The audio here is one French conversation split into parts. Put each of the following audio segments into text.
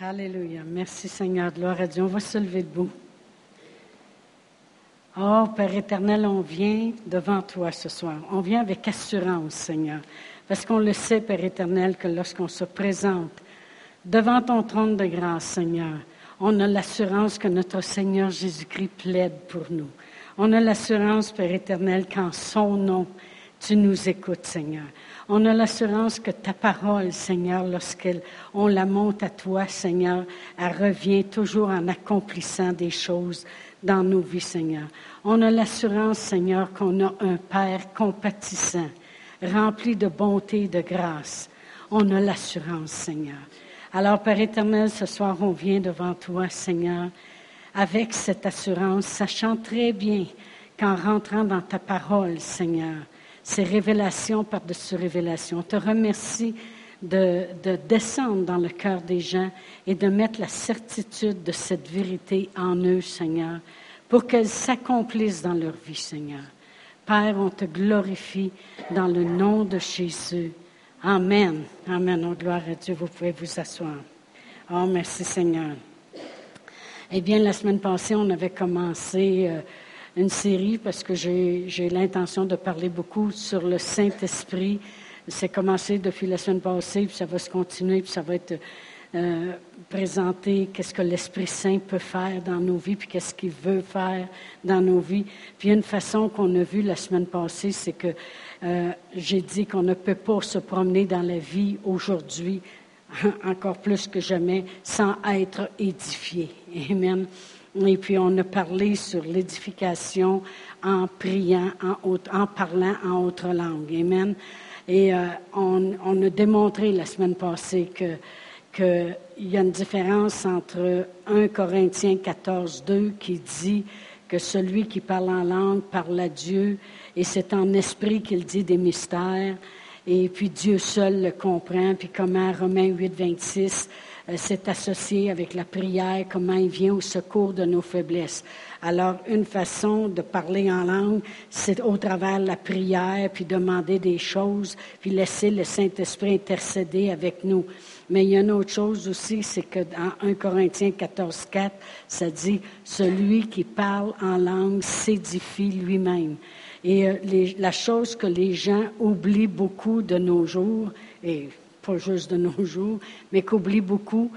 Alléluia. Merci Seigneur. Gloire à Dieu. On va se lever debout. Oh Père éternel, on vient devant toi ce soir. On vient avec assurance, Seigneur. Parce qu'on le sait, Père éternel, que lorsqu'on se présente devant ton trône de grâce, Seigneur, on a l'assurance que notre Seigneur Jésus-Christ plaide pour nous. On a l'assurance, Père éternel, qu'en son nom, tu nous écoutes, Seigneur. On a l'assurance que ta parole, Seigneur, lorsqu'on la monte à toi, Seigneur, elle revient toujours en accomplissant des choses dans nos vies, Seigneur. On a l'assurance, Seigneur, qu'on a un Père compatissant, rempli de bonté et de grâce. On a l'assurance, Seigneur. Alors, Père éternel, ce soir, on vient devant toi, Seigneur, avec cette assurance, sachant très bien qu'en rentrant dans ta parole, Seigneur, ces révélations par-dessus révélations. On te remercie de, de, descendre dans le cœur des gens et de mettre la certitude de cette vérité en eux, Seigneur, pour qu'elle s'accomplisse dans leur vie, Seigneur. Père, on te glorifie dans le nom de Jésus. Amen. Amen. Oh, gloire à Dieu. Vous pouvez vous asseoir. Oh, merci Seigneur. Eh bien, la semaine passée, on avait commencé euh, une série parce que j'ai l'intention de parler beaucoup sur le Saint-Esprit. C'est commencé depuis la semaine passée, puis ça va se continuer, puis ça va être euh, présenté qu'est-ce que l'Esprit Saint peut faire dans nos vies, puis qu'est-ce qu'il veut faire dans nos vies. Puis une façon qu'on a vue la semaine passée, c'est que euh, j'ai dit qu'on ne peut pas se promener dans la vie aujourd'hui, encore plus que jamais, sans être édifié. Amen. Et puis on a parlé sur l'édification en priant, en, parlant en autre langue. Amen. Et euh, on, on, a démontré la semaine passée que qu'il y a une différence entre 1 Corinthiens 14, 2 qui dit que celui qui parle en langue parle à Dieu et c'est en esprit qu'il dit des mystères et puis Dieu seul le comprend. Puis comment Romains 8, 26 euh, c'est associé avec la prière, comment il vient au secours de nos faiblesses. Alors, une façon de parler en langue, c'est au travers de la prière, puis demander des choses, puis laisser le Saint-Esprit intercéder avec nous. Mais il y a une autre chose aussi, c'est que dans 1 Corinthiens 14, 4, ça dit, celui qui parle en langue s'édifie lui-même. Et euh, la chose que les gens oublient beaucoup de nos jours, et pas juste de nos jours, mais qu'oublie beaucoup,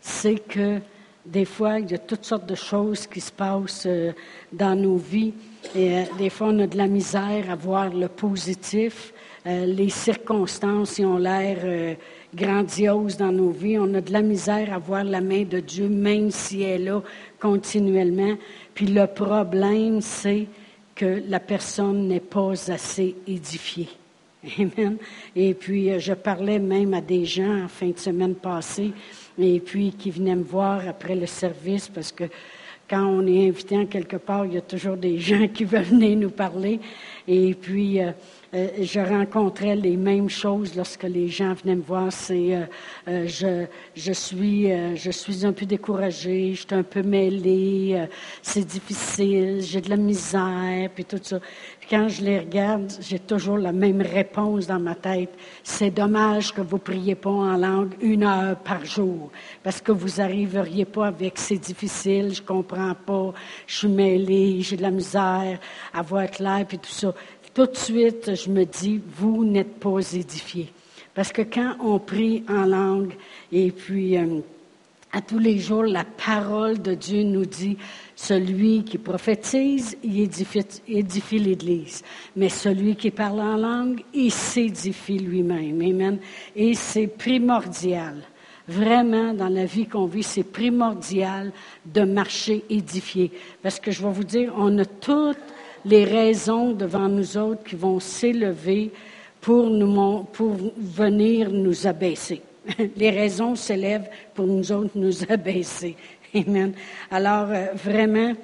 c'est que des fois, il y a toutes sortes de choses qui se passent euh, dans nos vies. Et euh, des fois, on a de la misère à voir le positif. Euh, les circonstances ont l'air grandioses dans nos vies. On a de la misère à voir la main de Dieu, même si elle est là continuellement. Puis le problème, c'est que la personne n'est pas assez édifiée. Amen. Et puis, euh, je parlais même à des gens en fin de semaine passée, et puis qui venaient me voir après le service, parce que quand on est invité en quelque part, il y a toujours des gens qui veulent venir nous parler. Et puis, euh, euh, je rencontrais les mêmes choses lorsque les gens venaient me voir. C'est je, je, suis, je suis un peu découragée, je suis un peu mêlée, c'est difficile, j'ai de la misère, puis tout ça. Quand je les regarde, j'ai toujours la même réponse dans ma tête. C'est dommage que vous priez pas en langue une heure par jour, parce que vous arriveriez pas avec c'est difficile, je comprends pas, je suis mêlée, j'ai de la misère à voir clair, puis tout ça tout de suite, je me dis, vous n'êtes pas édifiés. Parce que quand on prie en langue, et puis euh, à tous les jours, la parole de Dieu nous dit, celui qui prophétise, il édifie, l'Église. Mais celui qui parle en langue, il s'édifie lui-même. Amen. Et c'est primordial. Vraiment, dans la vie qu'on vit, c'est primordial de marcher édifié. Parce que je vais vous dire, on a toutes les raisons devant nous autres qui vont s'élever pour venir nous abaisser. Les raisons s'élèvent pour nous autres nous abaisser. Amen. Alors, euh, vraiment,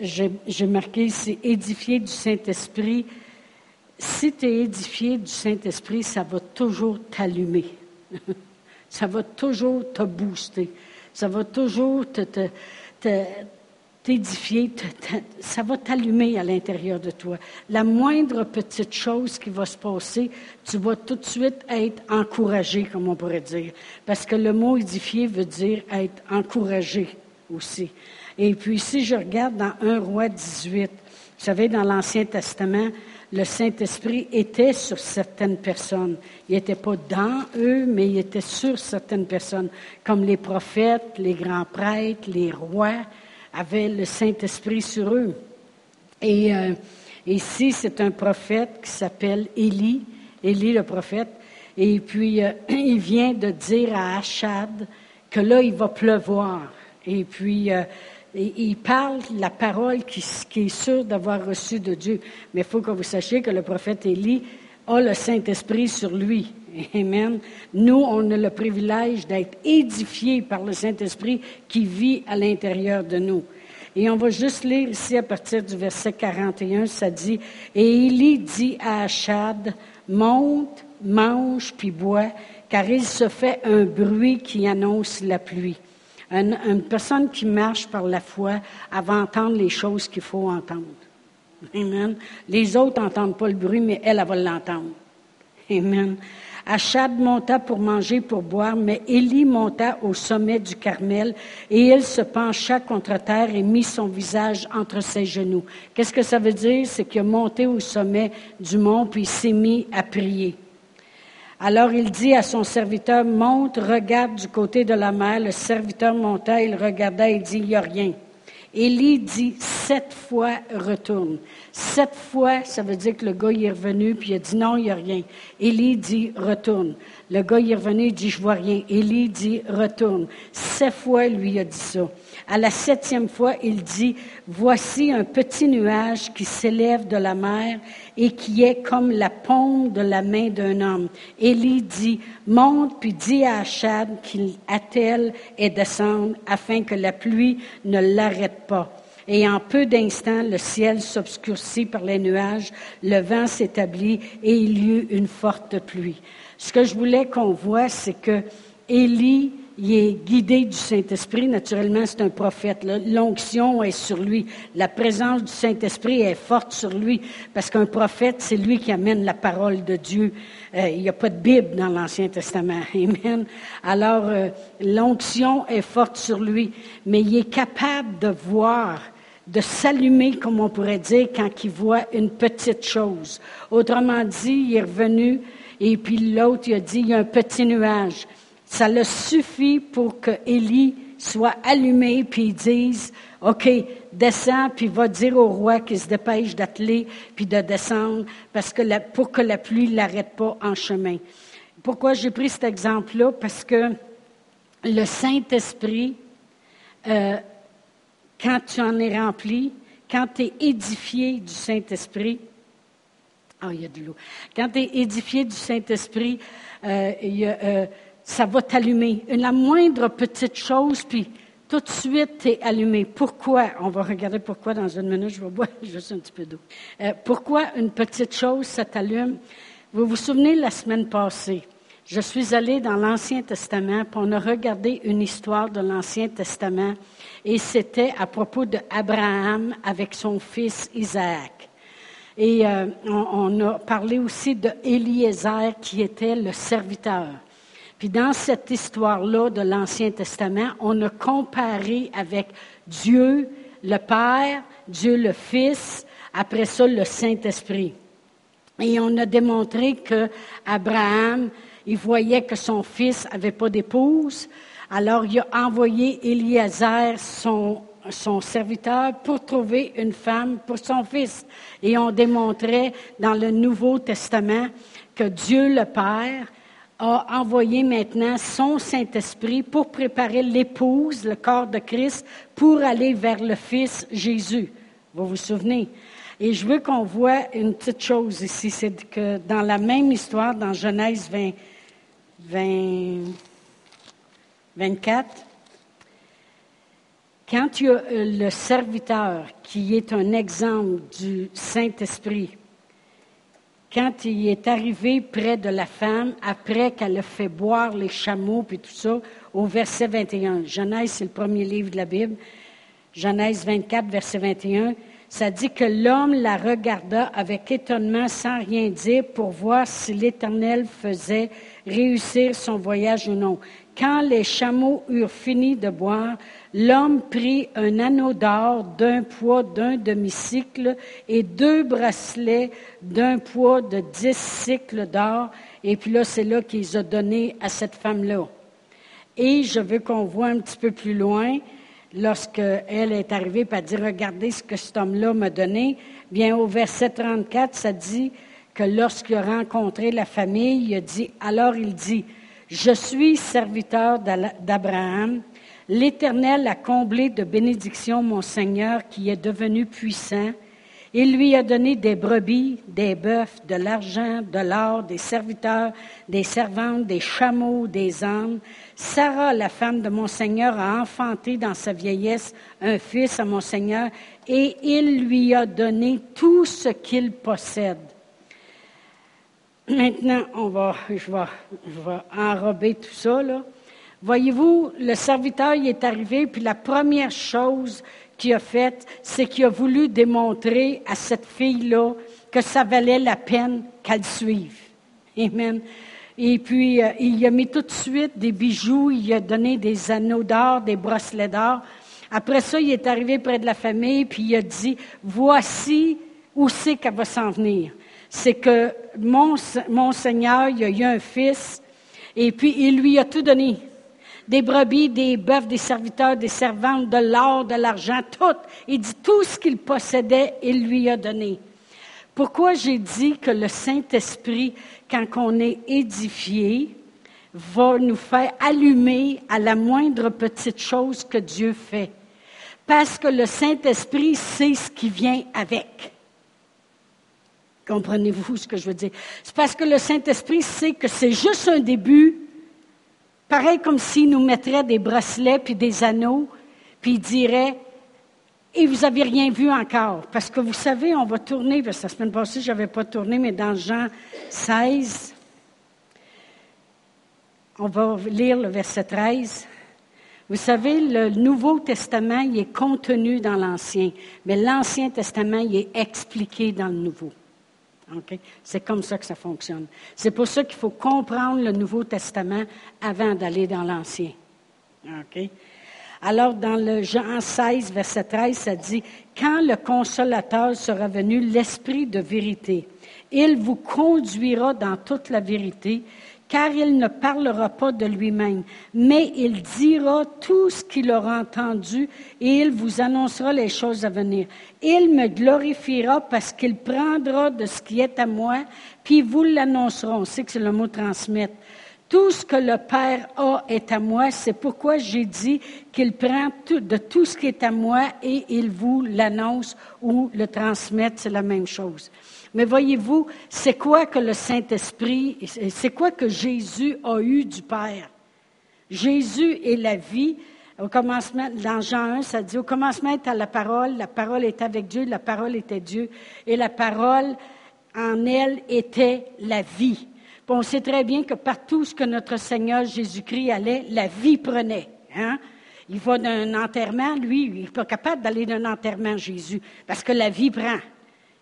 j'ai marqué, c'est édifié du Saint-Esprit. Si tu es édifié du Saint-Esprit, ça va toujours t'allumer. ça va toujours te booster. Ça va toujours te, te t'édifier, ça va t'allumer à l'intérieur de toi. La moindre petite chose qui va se passer, tu vas tout de suite être encouragé, comme on pourrait dire. Parce que le mot édifier veut dire être encouragé aussi. Et puis, si je regarde dans 1 roi 18, vous savez, dans l'Ancien Testament, le Saint-Esprit était sur certaines personnes. Il n'était pas dans eux, mais il était sur certaines personnes, comme les prophètes, les grands prêtres, les rois avaient le Saint-Esprit sur eux. Et euh, ici, c'est un prophète qui s'appelle Élie, Élie le prophète, et puis euh, il vient de dire à Achad que là, il va pleuvoir. Et puis, euh, il parle la parole qui, qui est sûre d'avoir reçu de Dieu. Mais il faut que vous sachiez que le prophète Élie a le Saint-Esprit sur lui. Amen. Nous, on a le privilège d'être édifiés par le Saint-Esprit qui vit à l'intérieur de nous. Et on va juste lire ici à partir du verset 41, ça dit, Et Élie dit à Achad, monte, mange, puis bois, car il se fait un bruit qui annonce la pluie. Une, personne qui marche par la foi, elle va entendre les choses qu'il faut entendre. Amen. Les autres n'entendent pas le bruit, mais elle, elle va l'entendre. Amen. Achad monta pour manger, pour boire, mais Élie monta au sommet du Carmel et il se pencha contre terre et mit son visage entre ses genoux. Qu'est-ce que ça veut dire? C'est qu'il a monté au sommet du mont puis s'est mis à prier. Alors il dit à son serviteur, monte, regarde du côté de la mer. Le serviteur monta, il regarda et dit, il n'y a rien. Élie dit sept fois retourne. Sept fois, ça veut dire que le gars est revenu, puis il a dit non, il n'y a rien. Élie dit retourne. Le gars est revenu, il dit je vois rien. Élie dit retourne. Sept fois, lui a dit ça. À la septième fois, il dit, voici un petit nuage qui s'élève de la mer et qui est comme la paume de la main d'un homme. Élie dit, monte puis dis à Achad qu'il attelle et descende afin que la pluie ne l'arrête pas. Et en peu d'instants, le ciel s'obscurcit par les nuages, le vent s'établit et il y eut une forte pluie. Ce que je voulais qu'on voit, c'est que Élie il est guidé du Saint-Esprit. Naturellement, c'est un prophète. L'onction est sur lui. La présence du Saint-Esprit est forte sur lui parce qu'un prophète, c'est lui qui amène la parole de Dieu. Euh, il n'y a pas de Bible dans l'Ancien Testament. Amen. Alors, euh, l'onction est forte sur lui, mais il est capable de voir de s'allumer, comme on pourrait dire, quand il voit une petite chose. Autrement dit, il est revenu et puis l'autre, il a dit, il y a un petit nuage. Ça le suffit pour que Élie soit allumé puis dise, OK, descends puis va dire au roi qu'il se dépêche d'atteler puis de descendre parce que pour que la pluie ne l'arrête pas en chemin. Pourquoi j'ai pris cet exemple-là? Parce que le Saint-Esprit, euh, quand tu en es rempli, quand tu es édifié du Saint-Esprit, ah, il y a de l'eau. Quand tu es édifié du Saint-Esprit, euh, il y a, euh, ça va t'allumer. La moindre petite chose, puis tout de suite, tu es allumé. Pourquoi? On va regarder pourquoi dans une minute, je vais boire juste un petit peu d'eau. Euh, pourquoi une petite chose, ça t'allume? Vous vous souvenez, la semaine passée, je suis allée dans l'Ancien Testament, puis on a regardé une histoire de l'Ancien Testament, et c'était à propos d'Abraham avec son fils Isaac. Et euh, on, on, a parlé aussi de qui était le serviteur. Puis dans cette histoire-là de l'Ancien Testament, on a comparé avec Dieu le Père, Dieu le Fils, après ça le Saint-Esprit. Et on a démontré que Abraham, il voyait que son fils avait pas d'épouse, alors il a envoyé Eliezer, son, son serviteur, pour trouver une femme pour son fils. Et on démontrait dans le Nouveau Testament que Dieu le Père a envoyé maintenant son Saint-Esprit pour préparer l'épouse, le corps de Christ, pour aller vers le Fils Jésus. Vous vous souvenez? Et je veux qu'on voit une petite chose ici, c'est que dans la même histoire, dans Genèse 20, 20, 24, quand il y a le serviteur qui est un exemple du Saint-Esprit, quand il est arrivé près de la femme, après qu'elle a fait boire les chameaux puis tout ça, au verset 21. Genèse, c'est le premier livre de la Bible. Genèse 24, verset 21, ça dit que l'homme la regarda avec étonnement sans rien dire pour voir si l'Éternel faisait réussir son voyage ou non. Quand les chameaux eurent fini de boire, l'homme prit un anneau d'or d'un poids d'un demi-cycle et deux bracelets d'un poids de dix cycles d'or. Et puis là, c'est là qu'ils ont donné à cette femme-là. Et je veux qu'on voit un petit peu plus loin, lorsqu'elle est arrivée et a dit, regardez ce que cet homme-là m'a donné, bien au verset 34, ça dit que lorsqu'il a rencontré la famille, il a dit, alors il dit, je suis serviteur d'Abraham. L'Éternel a comblé de bénédictions mon Seigneur qui est devenu puissant. Il lui a donné des brebis, des bœufs, de l'argent, de l'or, des serviteurs, des servantes, des chameaux, des ânes. Sarah, la femme de mon Seigneur, a enfanté dans sa vieillesse un fils à mon Seigneur et il lui a donné tout ce qu'il possède. Maintenant, on va, je, vais, je enrober tout ça. Voyez-vous, le serviteur est arrivé, puis la première chose qu'il a faite, c'est qu'il a voulu démontrer à cette fille-là que ça valait la peine qu'elle suive. Amen. Et puis, euh, il a mis tout de suite des bijoux, il a donné des anneaux d'or, des bracelets d'or. Après ça, il est arrivé près de la famille, puis il a dit, voici où c'est qu'elle va s'en venir c'est que mon, Seigneur, il a eu un fils, et puis il lui a tout donné. Des brebis, des bœufs, des serviteurs, des servantes, de l'or, de l'argent, tout. Il dit tout ce qu'il possédait, il lui a donné. Pourquoi j'ai dit que le Saint-Esprit, quand on est édifié, va nous faire allumer à la moindre petite chose que Dieu fait? Parce que le Saint-Esprit sait ce qui vient avec. Comprenez-vous ce que je veux dire? C'est parce que le Saint-Esprit sait que c'est juste un début, pareil comme s'il nous mettrait des bracelets puis des anneaux, puis il dirait, et vous n'avez rien vu encore. Parce que vous savez, on va tourner, parce que la semaine passée, je n'avais pas tourné, mais dans Jean 16, on va lire le verset 13. Vous savez, le Nouveau Testament, il est contenu dans l'Ancien, mais l'Ancien Testament, il est expliqué dans le Nouveau. C'est comme ça que ça fonctionne. C'est pour ça qu'il faut comprendre le Nouveau Testament avant d'aller dans l'Ancien. Alors, dans le Jean 16, verset 13, ça dit, Quand le consolateur sera venu, l'Esprit de vérité, il vous conduira dans toute la vérité, car il ne parlera pas de lui-même, mais il dira tout ce qu'il aura entendu et il vous annoncera les choses à venir. Il me glorifiera parce qu'il prendra de ce qui est à moi, puis vous l'annoncerons. On sait que c'est le mot transmettre. Tout ce que le Père a est à moi. C'est pourquoi j'ai dit qu'il prend de tout ce qui est à moi et il vous l'annonce ou le transmet. C'est la même chose. Mais voyez-vous, c'est quoi que le Saint-Esprit, c'est quoi que Jésus a eu du Père? Jésus est la vie. Au commencement, dans Jean 1, ça dit, au commencement était la parole, la parole était avec Dieu, la parole était Dieu, et la parole en elle était la vie. on sait très bien que partout ce que notre Seigneur Jésus-Christ allait, la vie prenait. Hein? Il va d'un enterrement, lui, il n'est pas capable d'aller d'un enterrement, Jésus, parce que la vie prend.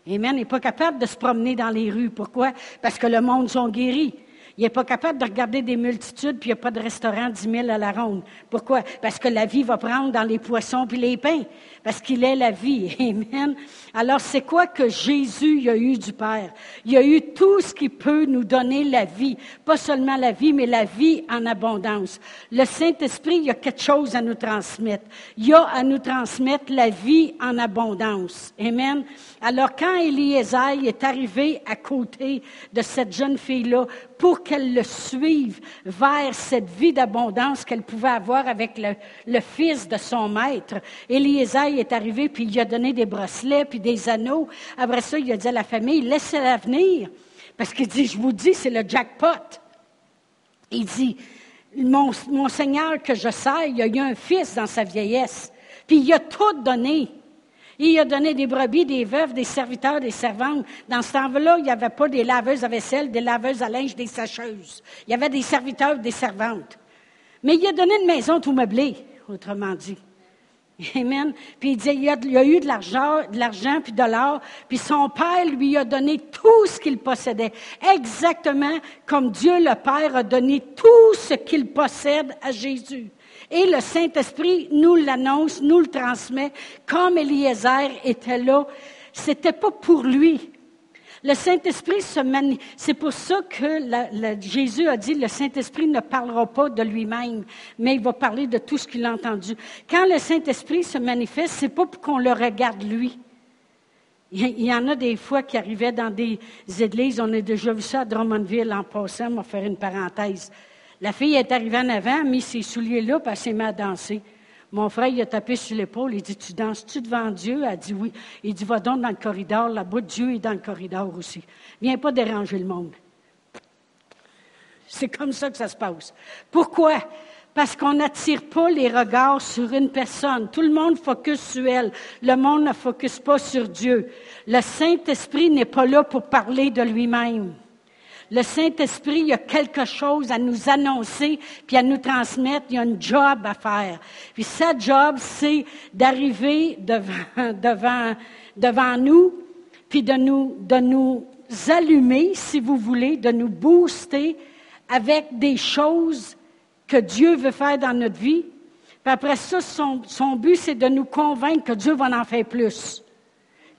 Amen. Il n'est pas capable de se promener dans les rues. Pourquoi? Parce que le monde sont guéris. Il n'est pas capable de regarder des multitudes, puis il n'y a pas de restaurant 10 000 à la ronde. Pourquoi? Parce que la vie va prendre dans les poissons puis les pains. Parce qu'il est la vie. Amen. Alors, c'est quoi que Jésus a eu du Père? Il a eu tout ce qui peut nous donner la vie. Pas seulement la vie, mais la vie en abondance. Le Saint-Esprit, il y a quelque chose à nous transmettre. Il y a à nous transmettre la vie en abondance. Amen. Alors, quand Eliezer est arrivé à côté de cette jeune fille-là pour qu'elle le suive vers cette vie d'abondance qu'elle pouvait avoir avec le, fils de son maître. Eliezer est arrivé, puis il a donné des bracelets, puis des anneaux. Après ça, il a dit à la famille, laissez-la venir. Parce qu'il dit, je vous dis, c'est le jackpot. Il dit, mon, mon Seigneur que je sais, il a eu un fils dans sa vieillesse, puis il a tout donné. Il a donné des brebis, des veuves, des serviteurs, des servantes. Dans ce temps-là, il n'y avait pas des laveuses à vaisselle, des laveuses à linge, des sacheuses. Il y avait des serviteurs, des servantes. Mais il a donné une maison tout meublée, autrement dit. Amen. Puis il disait, il a, a eu de l'argent, de l'argent puis de l'or, puis son père lui a donné tout ce qu'il possédait, exactement comme Dieu le Père a donné tout ce qu'il possède à Jésus. Et le Saint-Esprit nous l'annonce, nous le transmet, comme Eliezer était là. C'était pas pour lui, le Saint-Esprit se manifeste. C'est pour ça que Jésus a dit, le Saint-Esprit ne parlera pas de lui-même, mais il va parler de tout ce qu'il a entendu. Quand le Saint-Esprit se manifeste, c'est pas pour qu'on le regarde lui. Il y en a des fois qui arrivaient dans des églises, on a déjà vu ça à Drummondville en passant, on va faire une parenthèse. La fille est arrivée en avant, a mis ses souliers là, puis elle s'est mise à danser. Mon frère, il a tapé sur l'épaule, il dit, tu danses-tu devant Dieu? Elle dit oui. Il dit, va donc dans le corridor, là-bas, Dieu est dans le corridor aussi. Viens pas déranger le monde. C'est comme ça que ça se passe. Pourquoi? Parce qu'on n'attire pas les regards sur une personne. Tout le monde focus sur elle. Le monde ne focus pas sur Dieu. Le Saint-Esprit n'est pas là pour parler de lui-même. Le Saint-Esprit, il y a quelque chose à nous annoncer, puis à nous transmettre. Il y a un job à faire. Puis ce job, c'est d'arriver devant, nous, puis de nous, de nous allumer, si vous voulez, de nous booster avec des choses que Dieu veut faire dans notre vie. Puis après ça, son, son but, c'est de nous convaincre que Dieu va en faire plus.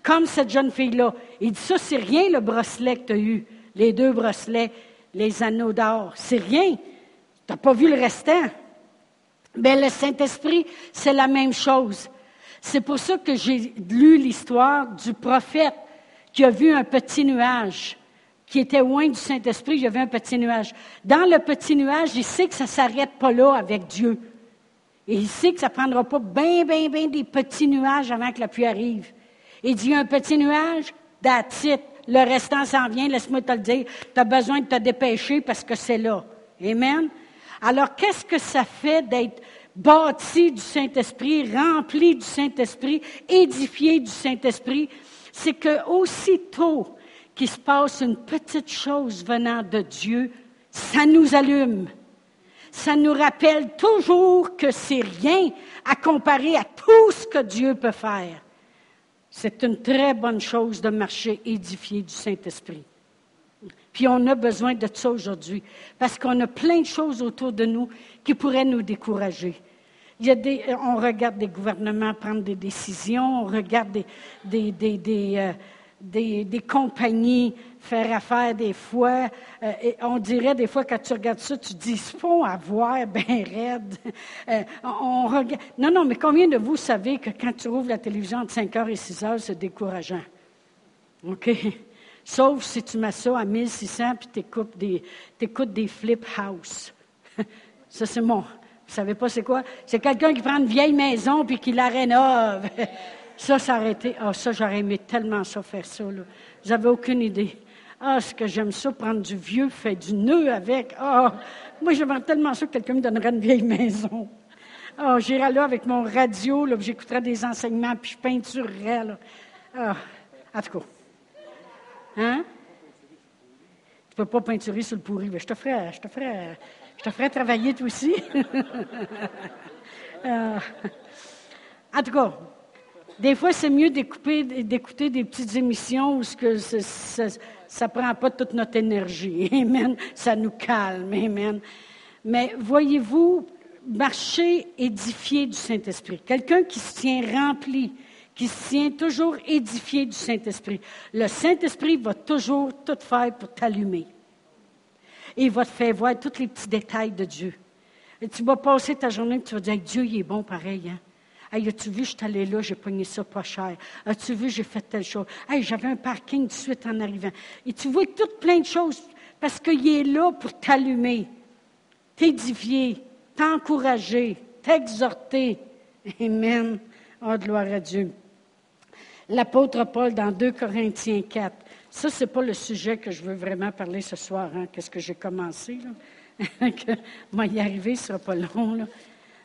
Comme cette jeune fille-là. Il dit, ça, c'est rien le bracelet que tu as eu les deux bracelets, les anneaux d'or. C'est rien. Tu n'as pas vu le restant? Mais le Saint-Esprit, c'est la même chose. C'est pour ça que j'ai lu l'histoire du prophète qui a vu un petit nuage, qui était loin du Saint-Esprit, il a vu un petit nuage. Dans le petit nuage, il sait que ça ne s'arrête pas là avec Dieu. Et il sait que ça ne prendra pas bien, bien, bien des petits nuages avant que la pluie arrive. Il dit, un petit nuage, that's le restant s'en vient, laisse-moi te le dire. Tu as besoin de te dépêcher parce que c'est là. Amen. Alors, qu'est-ce que ça fait d'être bâti du Saint-Esprit, rempli du Saint-Esprit, édifié du Saint-Esprit? C'est que aussitôt qu'il se passe une petite chose venant de Dieu, ça nous allume. Ça nous rappelle toujours que c'est rien à comparer à tout ce que Dieu peut faire. C'est une très bonne chose de marcher édifié du Saint-Esprit. Puis on a besoin de ça aujourd'hui, parce qu'on a plein de choses autour de nous qui pourraient nous décourager. Il y a des, on regarde des gouvernements prendre des décisions, on regarde des, euh, des compagnies faire affaire des fois. Euh, on dirait des fois, quand tu regardes ça, tu dis, c'est pas à voir bien raide. Euh, on, regarde... Non, non, mais combien de vous savez que quand tu ouvres la télévision entre 5 heures et 6 heures, c'est décourageant? OK? Sauf si tu mets ça à 1600 puis tu écoutes des, écoutes des flip house. ça, c'est mon. Vous savez pas c'est quoi? C'est quelqu'un qui prend une vieille maison puis qui la rénove. Ça, ça. Ah, ça, j'aurais aimé tellement ça faire ça, là. Vous n'avez aucune idée. Ah, ce que j'aime ça, prendre du vieux, faire du nœud avec? Ah, moi, j'aimerais tellement ça que quelqu'un me donnerait une vieille maison. Ah, j'irais là avec mon radio, là, j'écouterais des enseignements, puis je peinturerais, là. Ah, en tout cas. Hein? Tu peux pas peinturer sur le pourri. Mais je te ferais, je te ferais, je te ferais travailler toi aussi. Ah. En tout cas, des fois, c'est mieux d'écouter des petites émissions où ce que ça ne prend pas toute notre énergie. Amen. Ça nous calme. Amen. Mais voyez-vous, marcher édifié du Saint-Esprit. Quelqu'un qui se tient rempli, qui se tient toujours édifié du Saint-Esprit. Le Saint-Esprit va toujours tout faire pour t'allumer. Et il va te faire voir tous les petits détails de Dieu. Et tu vas passer ta journée et tu vas dire, Dieu, il est bon pareil. Hein? Hey, as-tu vu, je suis allé là, j'ai pogné ça pas cher. As-tu vu, j'ai fait telle chose? Hey, j'avais un parking tout de suite en arrivant. Et tu vois toutes plein de choses parce qu'il est là pour t'allumer, t'édifier, t'encourager, t'exhorter. Amen. Oh, gloire à Dieu. L'apôtre Paul dans 2 Corinthiens 4. Ça, ce n'est pas le sujet que je veux vraiment parler ce soir. Hein. Qu'est-ce que j'ai commencé? Là? Moi, y arriver, ce ne sera pas long. Là.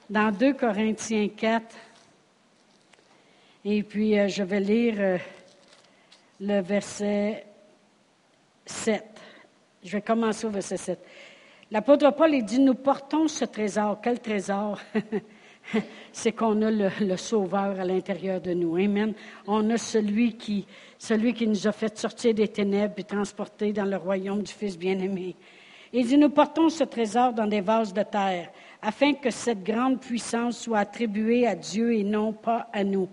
Dans 2 Corinthiens 4, et puis, euh, je vais lire euh, le verset 7. Je vais commencer au verset 7. L'apôtre Paul il dit, nous portons ce trésor. Quel trésor? c'est qu'on a le, Sauveur à l'intérieur de nous. Amen. On a celui qui, celui qui nous a fait sortir des ténèbres et transporter dans le royaume du Fils bien-aimé. Il dit, nous portons ce trésor dans des vases de terre, afin que cette grande puissance soit attribuée à Dieu et non pas à nous.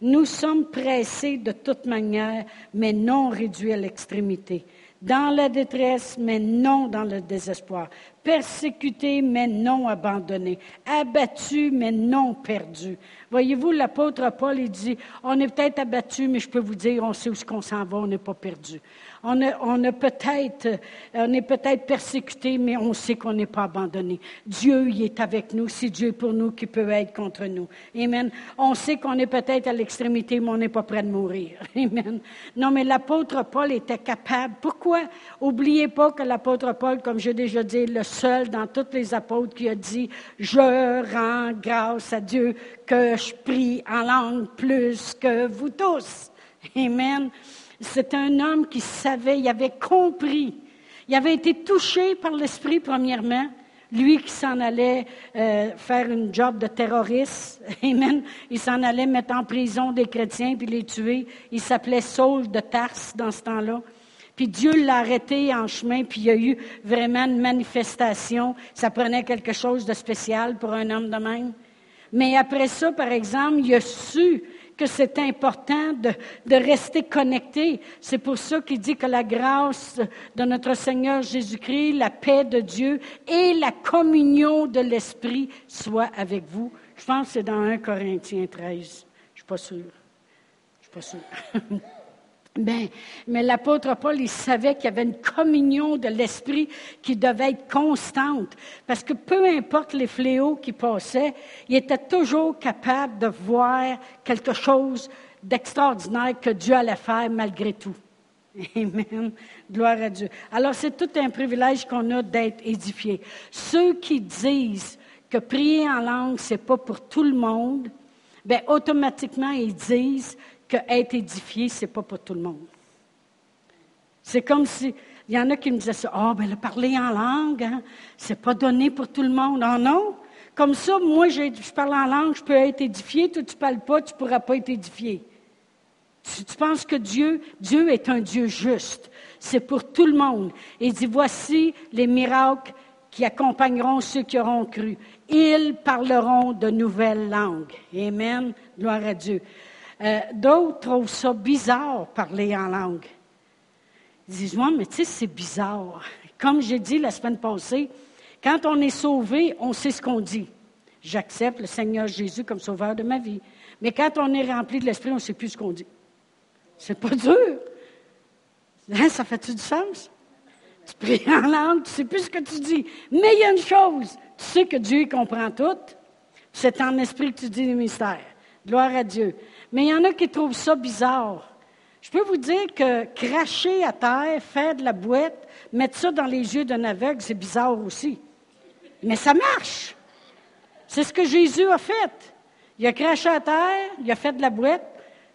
Nous sommes pressés de toute manière, mais non réduits à l'extrémité. Dans la détresse, mais non dans le désespoir persécuté mais non abandonné, abattu mais non perdu. Voyez-vous, l'apôtre Paul, il dit, on est peut-être abattu, mais je peux vous dire, on sait où ce qu'on s'en va, on n'est pas perdu. On, a, peut-être, on est peut-être persécuté, mais on sait qu'on n'est pas abandonné. Dieu, est avec nous. C'est Dieu pour nous qui peut être contre nous? Amen. On sait qu'on est peut-être à l'extrémité, mais on n'est pas prêt de mourir. Amen. Non, mais l'apôtre Paul était capable. Pourquoi? Oubliez pas que l'apôtre Paul, comme j'ai déjà dit, le seul dans tous les apôtres qui a dit, je rends grâce à Dieu que je prie en langue plus que vous tous. Amen. C'est un homme qui savait, il avait compris. Il avait été touché par l'Esprit, premièrement. Lui qui s'en allait euh, faire une job de terroriste, Amen. Il s'en allait mettre en prison des chrétiens puis les tuer. Il s'appelait Saul de Tarse dans ce temps-là. Puis Dieu l'a arrêté en chemin, puis il y a eu vraiment une manifestation. Ça prenait quelque chose de spécial pour un homme de même. Mais après ça, par exemple, il a su que c'est important de, rester connecté. C'est pour ça qu'il dit que la grâce de notre Seigneur Jésus-Christ, la paix de Dieu et la communion de l'Esprit soient avec vous. Je pense que c'est dans 1 Corinthiens 13. Je ne suis pas sûre. Je suis pas sûre. Ben, mais l'apôtre Paul, il savait qu'il y avait une communion de l'esprit qui devait être constante, parce que peu importe les fléaux qui passaient, il était toujours capable de voir quelque chose d'extraordinaire que Dieu allait faire malgré tout. Amen. Gloire à Dieu. Alors, c'est tout un privilège qu'on a d'être édifié. Ceux qui disent que prier en langue, c'est pas pour tout le monde, ben, automatiquement, ils disent qu'être édifié, ce n'est pas pour tout le monde. C'est comme si, il y en a qui me disaient ça, ah, oh, ben le parler en langue, hein, c'est pas donné pour tout le monde. Ah non, comme ça, moi, je parle en langue, je peux être édifié, toi, tu ne parles pas, tu ne pourras pas être édifié. Tu, tu, penses que Dieu, Dieu est un Dieu juste. C'est pour tout le monde. Il dit, voici les miracles qui accompagneront ceux qui auront cru. Ils parleront de nouvelles langues. Amen. Gloire à Dieu. Euh, d'autres trouvent ça bizarre, parler en langue. Ils disent, mais tu sais, c'est bizarre. Comme j'ai dit la semaine passée, quand on est sauvé, on sait ce qu'on dit. J'accepte le Seigneur Jésus comme sauveur de ma vie. Mais quand on est rempli de l'Esprit, on ne sait plus ce qu'on dit. C'est pas dur. Hein, ça fait-tu du sens? Tu pries en langue, tu ne sais plus ce que tu dis. Mais il y a une chose, tu sais que Dieu comprend tout. C'est en esprit que tu dis les mystères. Gloire à Dieu. Mais il y en a qui trouvent ça bizarre. Je peux vous dire que cracher à terre, faire de la boîte, mettre ça dans les yeux d'un aveugle, c'est bizarre aussi. Mais ça marche. C'est ce que Jésus a fait. Il a craché à terre, il a fait de la boîte.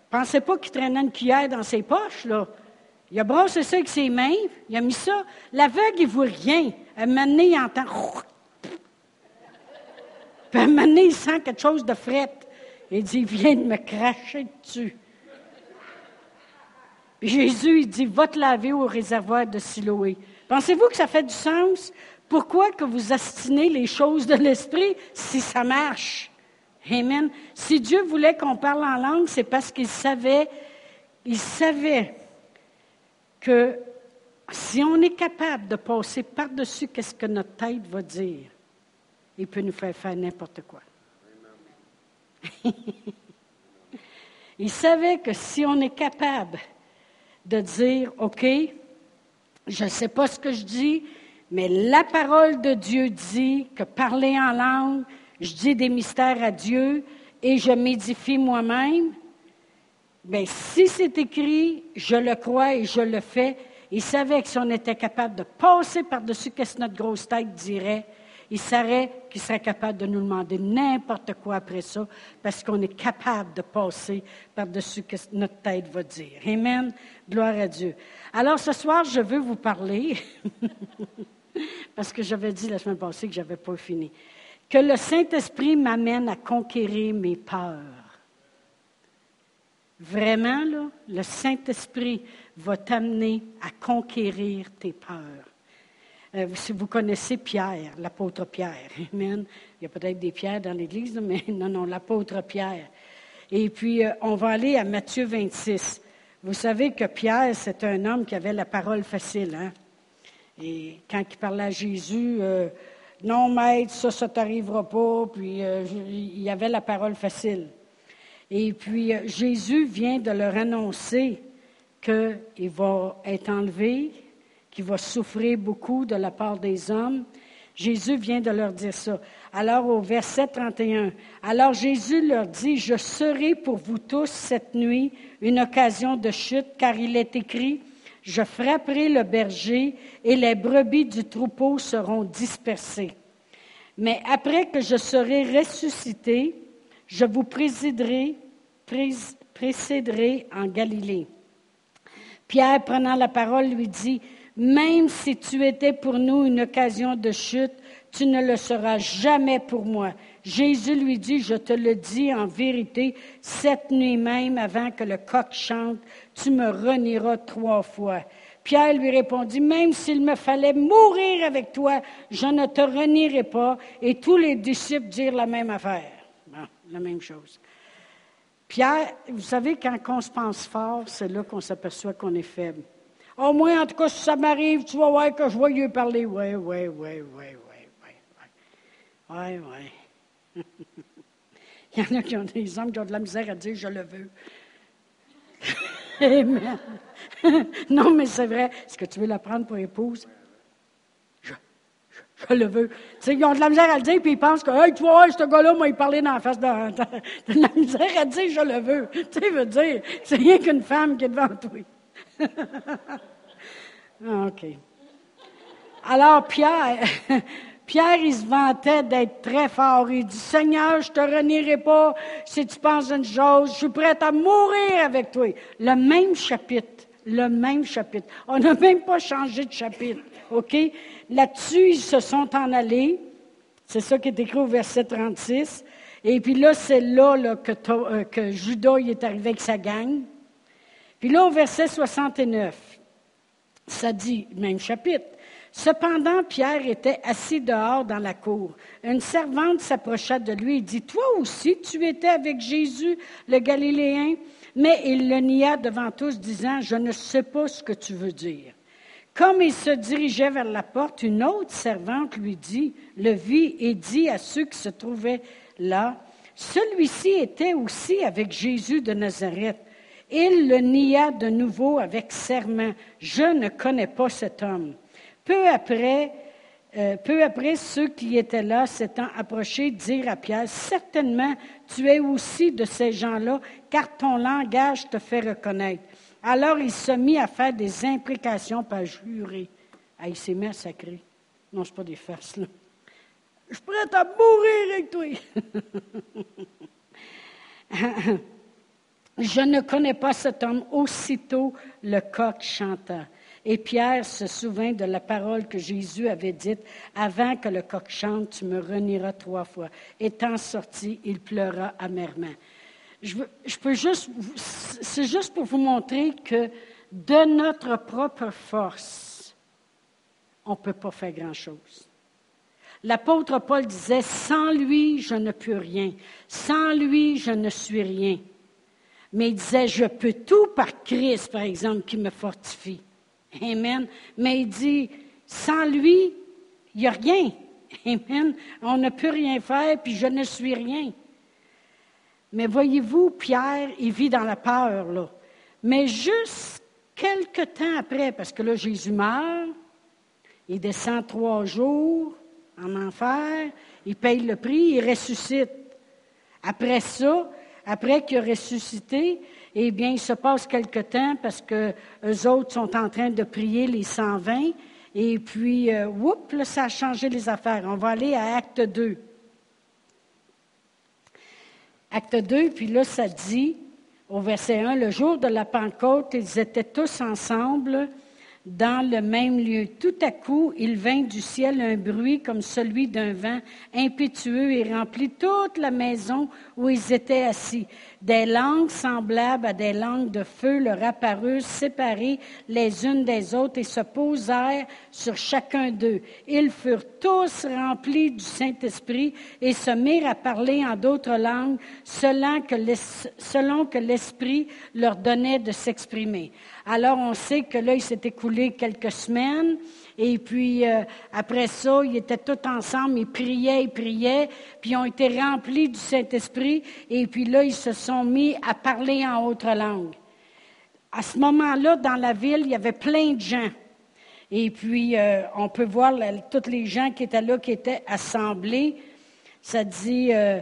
Pensez pas qu'il traînait une cuillère dans ses poches, là. Il a brossé ça avec ses mains, il a mis ça. L'aveugle, il ne voit rien. À un moment donné, il entend. Puis à un moment donné, il sent quelque chose de fret. Il dit, viens de me cracher dessus. Jésus, il dit, va te laver au réservoir de Siloé. Pensez-vous que ça fait du sens? Pourquoi que vous astinez les choses de l'esprit si ça marche? Amen. Si Dieu voulait qu'on parle en langue, c'est parce qu'il savait, il savait que si on est capable de passer par-dessus qu'est-ce que notre tête va dire, il peut nous faire faire n'importe quoi. Il savait que si on est capable de dire, OK, je ne sais pas ce que je dis, mais la parole de Dieu dit que parler en langue, je dis des mystères à Dieu et je m'édifie moi-même. Bien, si c'est écrit, je le crois et je le fais. Il savait que si on était capable de passer par-dessus ce que notre grosse tête dirait, il serait qu'il serait capable de nous demander n'importe quoi après ça, parce qu'on est capable de passer par-dessus ce que notre tête va dire. Amen. Gloire à Dieu. Alors ce soir, je veux vous parler, parce que j'avais dit la semaine passée que je n'avais pas fini. Que le Saint-Esprit m'amène à conquérir mes peurs. Vraiment, là, le Saint-Esprit va t'amener à conquérir tes peurs. Euh, si vous connaissez Pierre, l'apôtre Pierre, Amen. Il y a peut-être des pierres dans l'Église, mais non, non, l'apôtre Pierre. Et puis, euh, on va aller à Matthieu 26. Vous savez que Pierre, c'est un homme qui avait la parole facile. Hein? Et quand il parlait à Jésus, euh, non, maître, ça, ça t'arrivera pas. Puis, il avait la parole facile. Et puis, Jésus vient de leur annoncer qu'il va être enlevé, qu'il va souffrir beaucoup de la part des hommes. Jésus vient de leur dire ça. Alors au verset 31, alors Jésus leur dit, je serai pour vous tous cette nuit une occasion de chute, car il est écrit, je frapperai le berger et les brebis du troupeau seront dispersées. Mais après que je serai ressuscité, je vous présiderai, précéderai en Galilée. Pierre, prenant la parole, lui dit, Même si tu étais pour nous une occasion de chute, tu ne le seras jamais pour moi. Jésus lui dit, Je te le dis en vérité, cette nuit même, avant que le coq chante, tu me renieras trois fois. Pierre lui répondit, Même s'il me fallait mourir avec toi, je ne te renierai pas. Et tous les disciples dirent la même affaire. la même chose. Pierre, vous savez, quand on se pense fort, c'est là qu'on s'aperçoit qu'on est faible. Au moins, en tout cas, si ça m'arrive, tu vas voir que je vais lui parler. Oui, oui, oui, oui, oui, oui. Oui, oui. Il y en a qui ont des hommes qui ont de la misère à dire je le veux. Amen. non, mais c'est vrai. Est-ce que tu veux la prendre pour épouse? je le veux. ils ont de la misère à le dire, puis ils pensent que, hey, tu vois, ce gars-là, moi, il parlait dans la face de, de, la misère à dire, je le veux. Tu sais, veut dire, c'est rien qu'une femme qui est devant toi. Ah, OK. Alors, Pierre, Pierre, il se vantait d'être très fort. Il dit, Seigneur, je te renierai pas si tu penses une chose. Je suis prêt à mourir avec toi. Le même chapitre. Le même chapitre. On n'a même pas changé de chapitre. OK? Là-dessus, ils se sont en allés. C'est ça qui est écrit au verset 36. Et puis là, c'est là, euh, que, Judas est arrivé avec sa gang. Puis là, au verset 69, ça dit, même chapitre. Cependant, Pierre était assis dehors dans la cour. Une servante s'approcha de lui et dit, Toi aussi, tu étais avec Jésus, le Galiléen. Mais il le nia devant tous, disant, Je ne sais pas ce que tu veux dire. Comme il se dirigeait vers la porte, une autre servante lui dit, le vit et dit à ceux qui se trouvaient là, celui-ci était aussi avec Jésus de Nazareth. Il le nia de nouveau avec serment. Je ne connais pas cet homme. Peu après, euh, peu après, ceux qui étaient là, s'étant approchés, dirent à Pierre, Certainement, tu es aussi de ces gens-là, car ton langage te fait reconnaître. Alors il se mit à faire des imprécations, pas jurer. Ah, il s'est sacrer. Non, ce pas des farces, là. Je suis prête à mourir avec toi. Je ne connais pas cet homme. Aussitôt, le coq chanta. Et Pierre se souvint de la parole que Jésus avait dite, Avant que le coq chante, tu me renieras trois fois. Étant sorti, il pleura amèrement je, peux juste, c'est juste pour vous montrer que de notre propre force, on ne peut pas faire grand-chose. L'apôtre Paul disait, sans lui, je ne peux rien. Sans lui, je ne suis rien. Mais il disait, je peux tout par Christ, par exemple, qui me fortifie. Amen. Mais il dit, sans lui, il n'y a rien. Amen. On ne peut rien faire, puis je ne suis rien. Mais voyez-vous, Pierre, il vit dans la peur, là. Mais juste quelques temps après, parce que là, Jésus meurt, il descend trois jours en enfer, il paye le prix, il ressuscite. Après ça, après qu'il a ressuscité, eh bien, il se passe quelque temps parce que les autres sont en train de prier les 120. Et puis, euh, là, ça a changé les affaires. On va aller à Acte 2. Acte 2, puis là, ça dit, au verset 1, le jour de la Pentecôte, ils étaient tous ensemble dans le même lieu. Tout à coup, il vint du ciel un bruit comme celui d'un vent impétueux et remplit toute la maison où ils étaient assis. Des langues semblables à des langues de feu leur apparurent séparées les unes des autres et se posèrent sur chacun d'eux. Ils furent tous remplis du Saint-Esprit et se mirent à parler en d'autres langues selon que l'Esprit leur donnait de s'exprimer. Alors on sait que là, il s'est écoulé quelques semaines. Et puis, euh, après ça, ils étaient tous ensemble, ils priaient, ils priaient, puis ils ont été remplis du Saint-Esprit, et puis là, ils se sont mis à parler en autre langue. À ce moment-là, dans la ville, il y avait plein de gens. Et puis, euh, on peut voir tous les gens qui étaient là, qui étaient assemblés. Ça dit euh,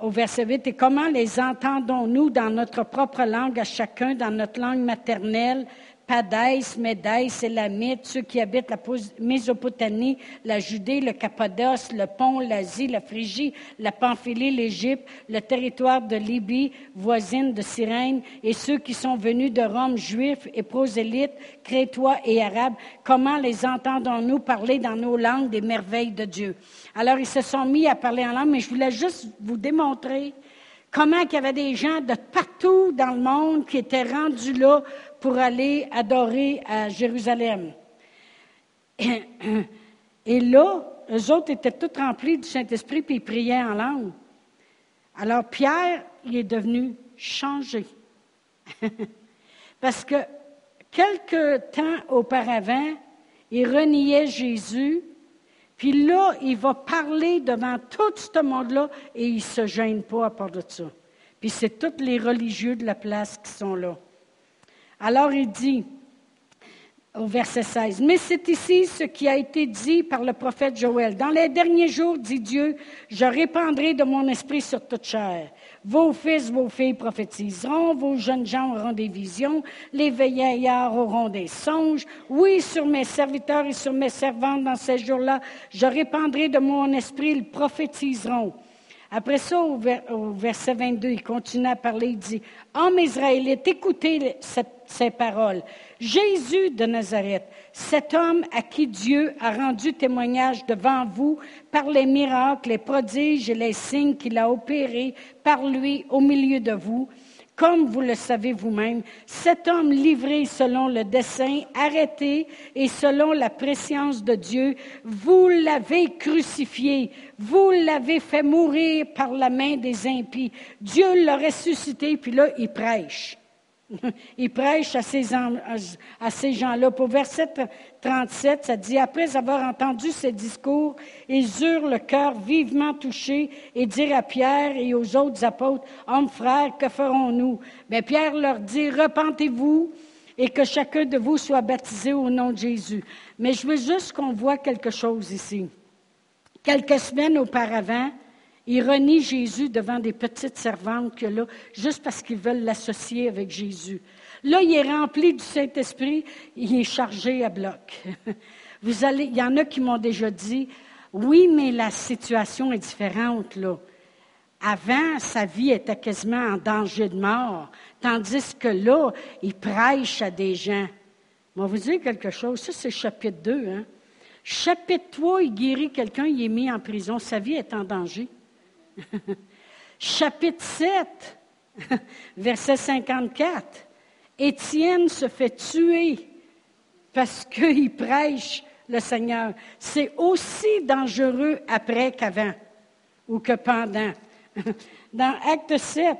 au verset 8, et comment les entendons-nous dans notre propre langue à chacun, dans notre langue maternelle Padès, Médès, Élamites, ceux qui habitent la Mésopotamie, la Judée, le Cappadoce, le Pont, l'Asie, la Phrygie, la Pamphylie, l'Égypte, le territoire de Libye, voisine de Cyrène, et ceux qui sont venus de Rome, juifs et prosélytes, crétois et arabes, comment les entendons-nous parler dans nos langues des merveilles de Dieu? Alors, ils se sont mis à parler en langue, mais je voulais juste vous démontrer comment il y avait des gens de partout dans le monde qui étaient rendus là pour aller adorer à Jérusalem. Et là, eux autres étaient tous remplis du Saint-Esprit, puis ils priaient en langue. Alors Pierre, il est devenu changé. Parce que quelque temps auparavant, il reniait Jésus, puis là, il va parler devant tout ce monde-là et il ne se gêne pas à part de ça. Puis c'est tous les religieux de la place qui sont là. Alors il dit au verset 16, Mais c'est ici ce qui a été dit par le prophète Joël. Dans les derniers jours, dit Dieu, je répandrai de mon esprit sur toute chair. Vos fils, vos filles prophétiseront, vos jeunes gens auront des visions, les vieillards auront des songes. Oui, sur mes serviteurs et sur mes servantes dans ces jours-là, je répandrai de mon esprit, ils prophétiseront. Après ça, au, verset 22, il continue à parler, il dit, Hommes Israélites, écoutez ces paroles. Jésus de Nazareth, cet homme à qui Dieu a rendu témoignage devant vous par les miracles, les prodiges et les signes qu'il a opérés par lui au milieu de vous, comme vous le savez vous-même, cet homme livré selon le dessein, arrêté et selon la préscience de Dieu, vous l'avez crucifié, vous l'avez fait mourir par la main des impies. Dieu l'a ressuscité, puis là, il prêche. Il prêche à ces, gens-là. Pour verset 37, ça dit, après avoir entendu ces discours, ils eurent le cœur vivement touché et dirent à Pierre et aux autres apôtres, Hommes frères, que ferons-nous? Mais Pierre leur dit, repentez-vous et que chacun de vous soit baptisé au nom de Jésus. Mais je veux juste qu'on voit quelque chose ici. Quelques semaines auparavant, ils renient Jésus devant des petites servantes que là, juste parce qu'ils veulent l'associer avec Jésus. Là, il est rempli du Saint-Esprit, il est chargé à bloc. Vous allez, il y en a qui m'ont déjà dit, oui, mais la situation est différente, là. Avant, sa vie était quasiment en danger de mort, tandis que là, il prêche à des gens. Je vais vous dire quelque chose, ça c'est chapitre 2. Hein? Chapitre 3, il guérit quelqu'un, il est mis en prison, sa vie est en danger. Chapitre 7, verset 54. Étienne se fait tuer parce qu'il prêche le Seigneur. C'est aussi dangereux après qu'avant ou que pendant. Dans Acte 7,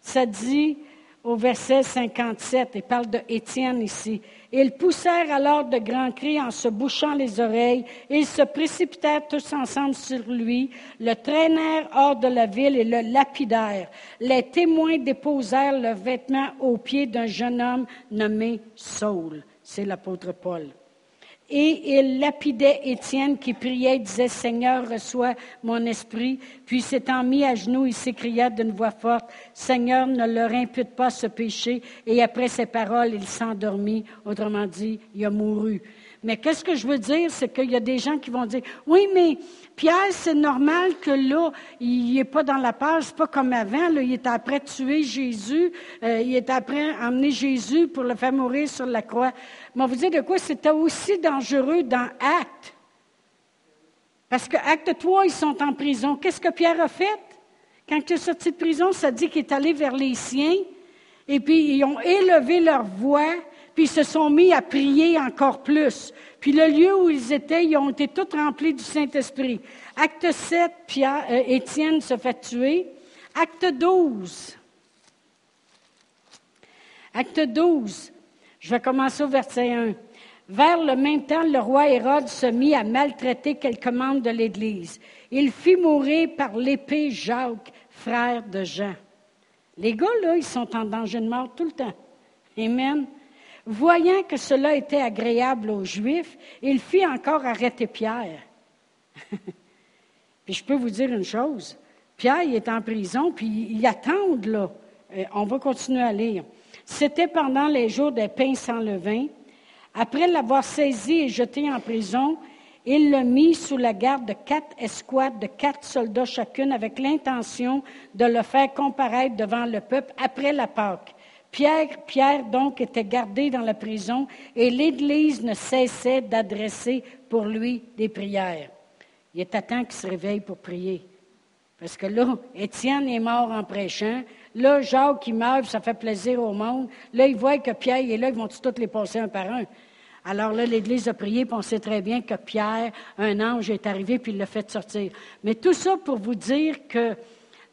ça dit au verset 57, il parle de Étienne ici. Ils poussèrent alors de grands cris en se bouchant les oreilles. Ils se précipitèrent tous ensemble sur lui, le traînèrent hors de la ville et le lapidèrent. Les témoins déposèrent leurs vêtements aux pieds d'un jeune homme nommé Saul. C'est l'apôtre Paul. Et il lapidait Étienne qui priait, disait, Seigneur, reçois mon esprit. Puis s'étant mis à genoux, il s'écria d'une voix forte, Seigneur, ne leur impute pas ce péché. Et après ces paroles, il s'endormit. Autrement dit, il a mouru. Mais qu'est-ce que je veux dire, c'est qu'il y a des gens qui vont dire, oui, mais Pierre, c'est normal que là, il n'est pas dans la page, c'est pas comme avant, là, il est après tuer Jésus, euh, il est après emmener Jésus pour le faire mourir sur la croix. Mais vous dire de quoi c'était aussi dangereux dans Acte. Parce que Acte 3, ils sont en prison. Qu'est-ce que Pierre a fait? Quand il est sorti de prison, ça dit qu'il est allé vers les siens, et puis ils ont élevé leur voix, puis ils se sont mis à prier encore plus. Puis le lieu où ils étaient, ils ont été tous remplis du Saint-Esprit. Acte 7, Pierre, euh, Étienne se fait tuer. Acte 12. Acte 12. Je vais commencer au verset 1. Vers le même temps, le roi Hérode se mit à maltraiter quelques membres de l'Église. Il fit mourir par l'épée Jacques, frère de Jean. Les gars, là, ils sont en danger de mort tout le temps. Amen. Voyant que cela était agréable aux Juifs, il fit encore arrêter Pierre. puis je peux vous dire une chose. Pierre est en prison, puis il attend là. Euh, on va continuer à lire. C'était pendant les jours des pains sans levain. Après l'avoir saisi et jeté en prison, il le mit sous la garde de quatre escouades de quatre soldats chacune avec l'intention de le faire comparaître devant le peuple après la Pâque. Pierre, Pierre donc était gardé dans la prison et l'Église ne cessait d'adresser pour lui des prières. Il est à temps qu'il se réveille pour prier. Parce que là, Étienne est mort en prêchant. Là, Jacques qui meurt, ça fait plaisir au monde. Là, il voit que Pierre est là, ils vont tous les passer un par un. Alors là, l'Église a prié, puis on sait très bien que Pierre, un ange, est arrivé, puis il l'a fait sortir. Mais tout ça pour vous dire que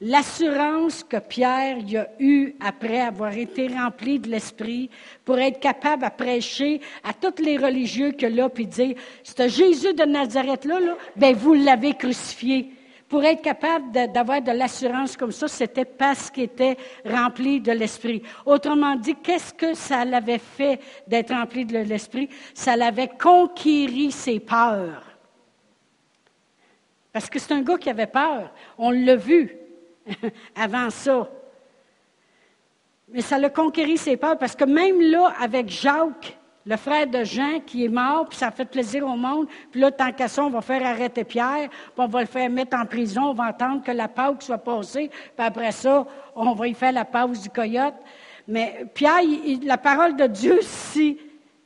l'assurance que Pierre a eue après avoir été rempli de l'Esprit pour être capable à prêcher à tous les religieux que là, puis dire, ce Jésus de Nazareth-là, là, ben vous l'avez crucifié. Pour être capable d'avoir de, l'assurance comme ça, c'était parce qu'il était rempli de l'Esprit. Autrement dit, qu'est-ce que ça l'avait fait d'être rempli de l'Esprit? Ça l'avait conquéri ses peurs. Parce que c'est un gars qui avait peur. On l'a vu. avant ça. Mais ça l'a conquéri ses peurs parce que même là, avec Jacques, le frère de Jean qui est mort, puis ça fait plaisir au monde, puis là, tant qu'à ça, on va faire arrêter Pierre, puis on va le faire mettre en prison, on va attendre que la Pâque soit passée, puis après ça, on va y faire la pause du coyote. Mais Pierre, la parole de Dieu, si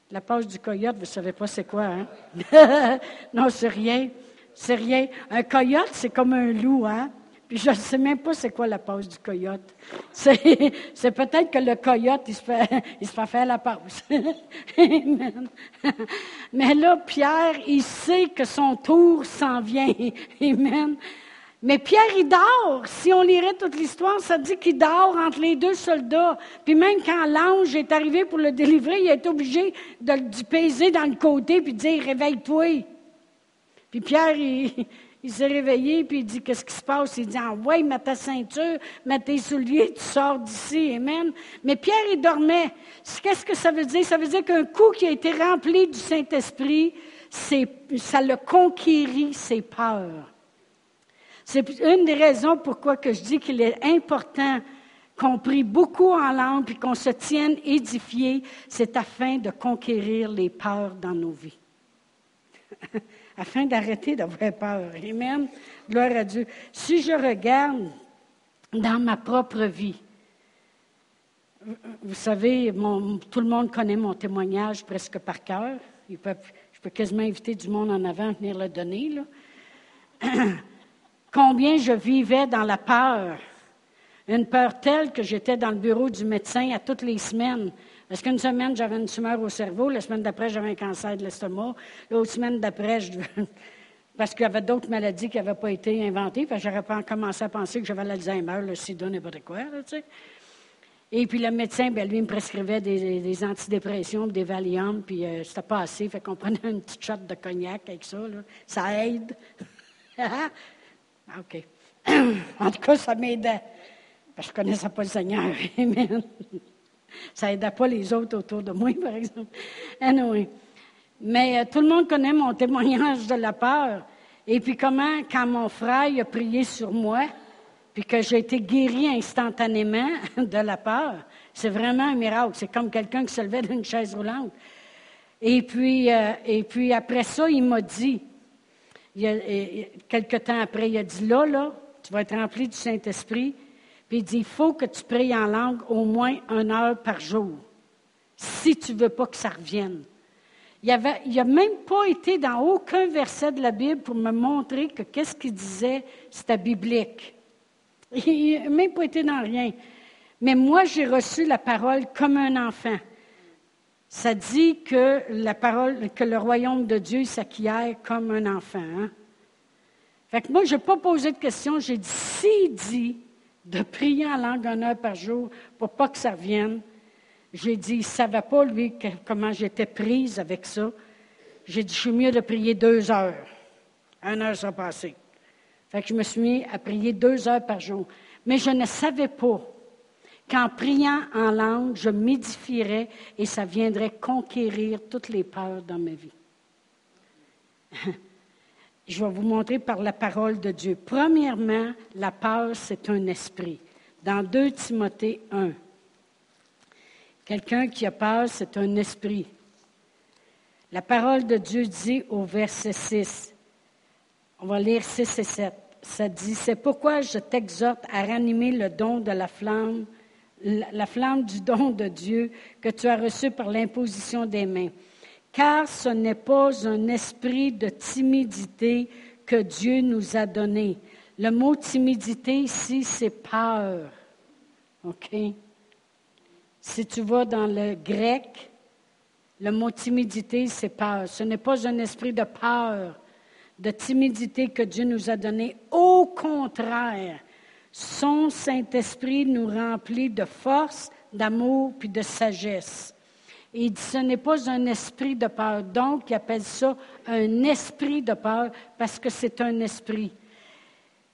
la pause du coyote, vous ne savez pas c'est quoi, hein? non, c'est rien. C'est rien. Un coyote, c'est comme un loup, hein? Je ne sais même pas c'est quoi la pause du coyote. C'est, peut-être que le coyote, il se fait, il se fait faire la pause. Mais là, Pierre, il sait que son tour s'en vient. Amen. Mais Pierre, il dort. Si on lirait toute l'histoire, ça dit qu'il dort entre les deux soldats. Puis même quand l'ange est arrivé pour le délivrer, il est obligé de le peser dans le côté puis de dire Réveille-toi. Puis Pierre, il, il s'est réveillé, puis il dit, qu'est-ce qui se passe? Il dit, envoie, mets ta ceinture, mets tes souliers, tu sors d'ici, amen. Mais Pierre, il dormait. Qu'est-ce que ça veut dire? Ça veut dire qu'un coup qui a été rempli du Saint-Esprit, ça l'a conquéri ses peurs. C'est une des raisons pourquoi que je dis qu'il est important qu'on prie beaucoup en langue puis qu'on se tienne édifié, c'est afin de conquérir les peurs dans nos vies. afin d'arrêter d'avoir peur. Amen. Gloire à Dieu. Si je regarde dans ma propre vie, vous savez, tout le monde connaît mon témoignage presque par cœur. je peux quasiment inviter du monde en avant à venir le donner. Combien je vivais dans la peur. Une peur telle que j'étais dans le bureau du médecin à toutes les semaines parce qu'une semaine, j'avais une tumeur au cerveau, la semaine d'après, j'avais un cancer de l'estomac, l'autre semaine d'après, parce qu'il y avait d'autres maladies qui n'avaient pas été inventées, j'aurais pas commencé à penser que j'avais l'Alzheimer, le sida, n'importe quoi, tu sais. Et puis le médecin, ben, lui, me prescrivait des, antidépressions, des Valium, puis euh, c'était pas assez, fait qu'on prenait une petite shot de cognac avec ça, là. Ça aide. OK. en tout cas, ça m'aidait. Parce que je ne connaissais pas le Seigneur. Amen. Ça n'aidait pas les autres autour de moi, par exemple. Anyway. Mais euh, tout le monde connaît mon témoignage de la peur. Et puis comment, quand mon frère a prié sur moi, puis que j'ai été guéri instantanément de la peur, c'est vraiment un miracle. C'est comme quelqu'un qui se levait d'une chaise roulante. Et puis, euh, et puis après ça, il m'a dit, il y quelque temps après, il a dit, là, là, tu vas être rempli du Saint-Esprit. Il dit, il faut que tu pries en langue au moins une heure par jour, si tu ne veux pas que ça revienne. Il n'a même pas été dans aucun verset de la Bible pour me montrer que qu'est-ce qu'il disait, c'était biblique. Il n'a même pas été dans rien. Mais moi, j'ai reçu la parole comme un enfant. Ça dit que la parole, que le royaume de Dieu s'acquiert comme un enfant. Hein. Fait que moi, je n'ai pas posé de question. J'ai dit, s'il dit de prier en langue une heure par jour pour pas que ça revienne, j'ai dit, il ne savait pas, lui, comment j'étais prise avec ça. J'ai dit, je suis mieux de prier deux heures. Une heure sera passée. Fait que je me suis mis à prier deux heures par jour. Mais je ne savais pas qu'en priant en langue, je m'édifierais et ça viendrait conquérir toutes les peurs dans ma vie. je vais vous montrer par la parole de Dieu. Premièrement, la peur, c'est un esprit. Dans 2 Timothée 1, Quelqu'un qui a peur, c'est un esprit. La parole de Dieu dit au verset 6, on va lire 6 et 7, ça dit, c'est pourquoi je t'exhorte à ranimer le don de la flamme, la flamme du don de Dieu que tu as reçu par l'imposition des mains. Car ce n'est pas un esprit de timidité que Dieu nous a donné. Le mot timidité ici, c'est peur. OK? Si tu vas dans le grec, le mot timidité, c'est peur. Ce n'est pas un esprit de peur, de timidité que Dieu nous a donné. Au contraire, son Saint-Esprit nous remplit de force, d'amour puis de sagesse. Il dit, ce n'est pas un esprit de peur. Donc, il appelle ça un esprit de peur parce que c'est un esprit.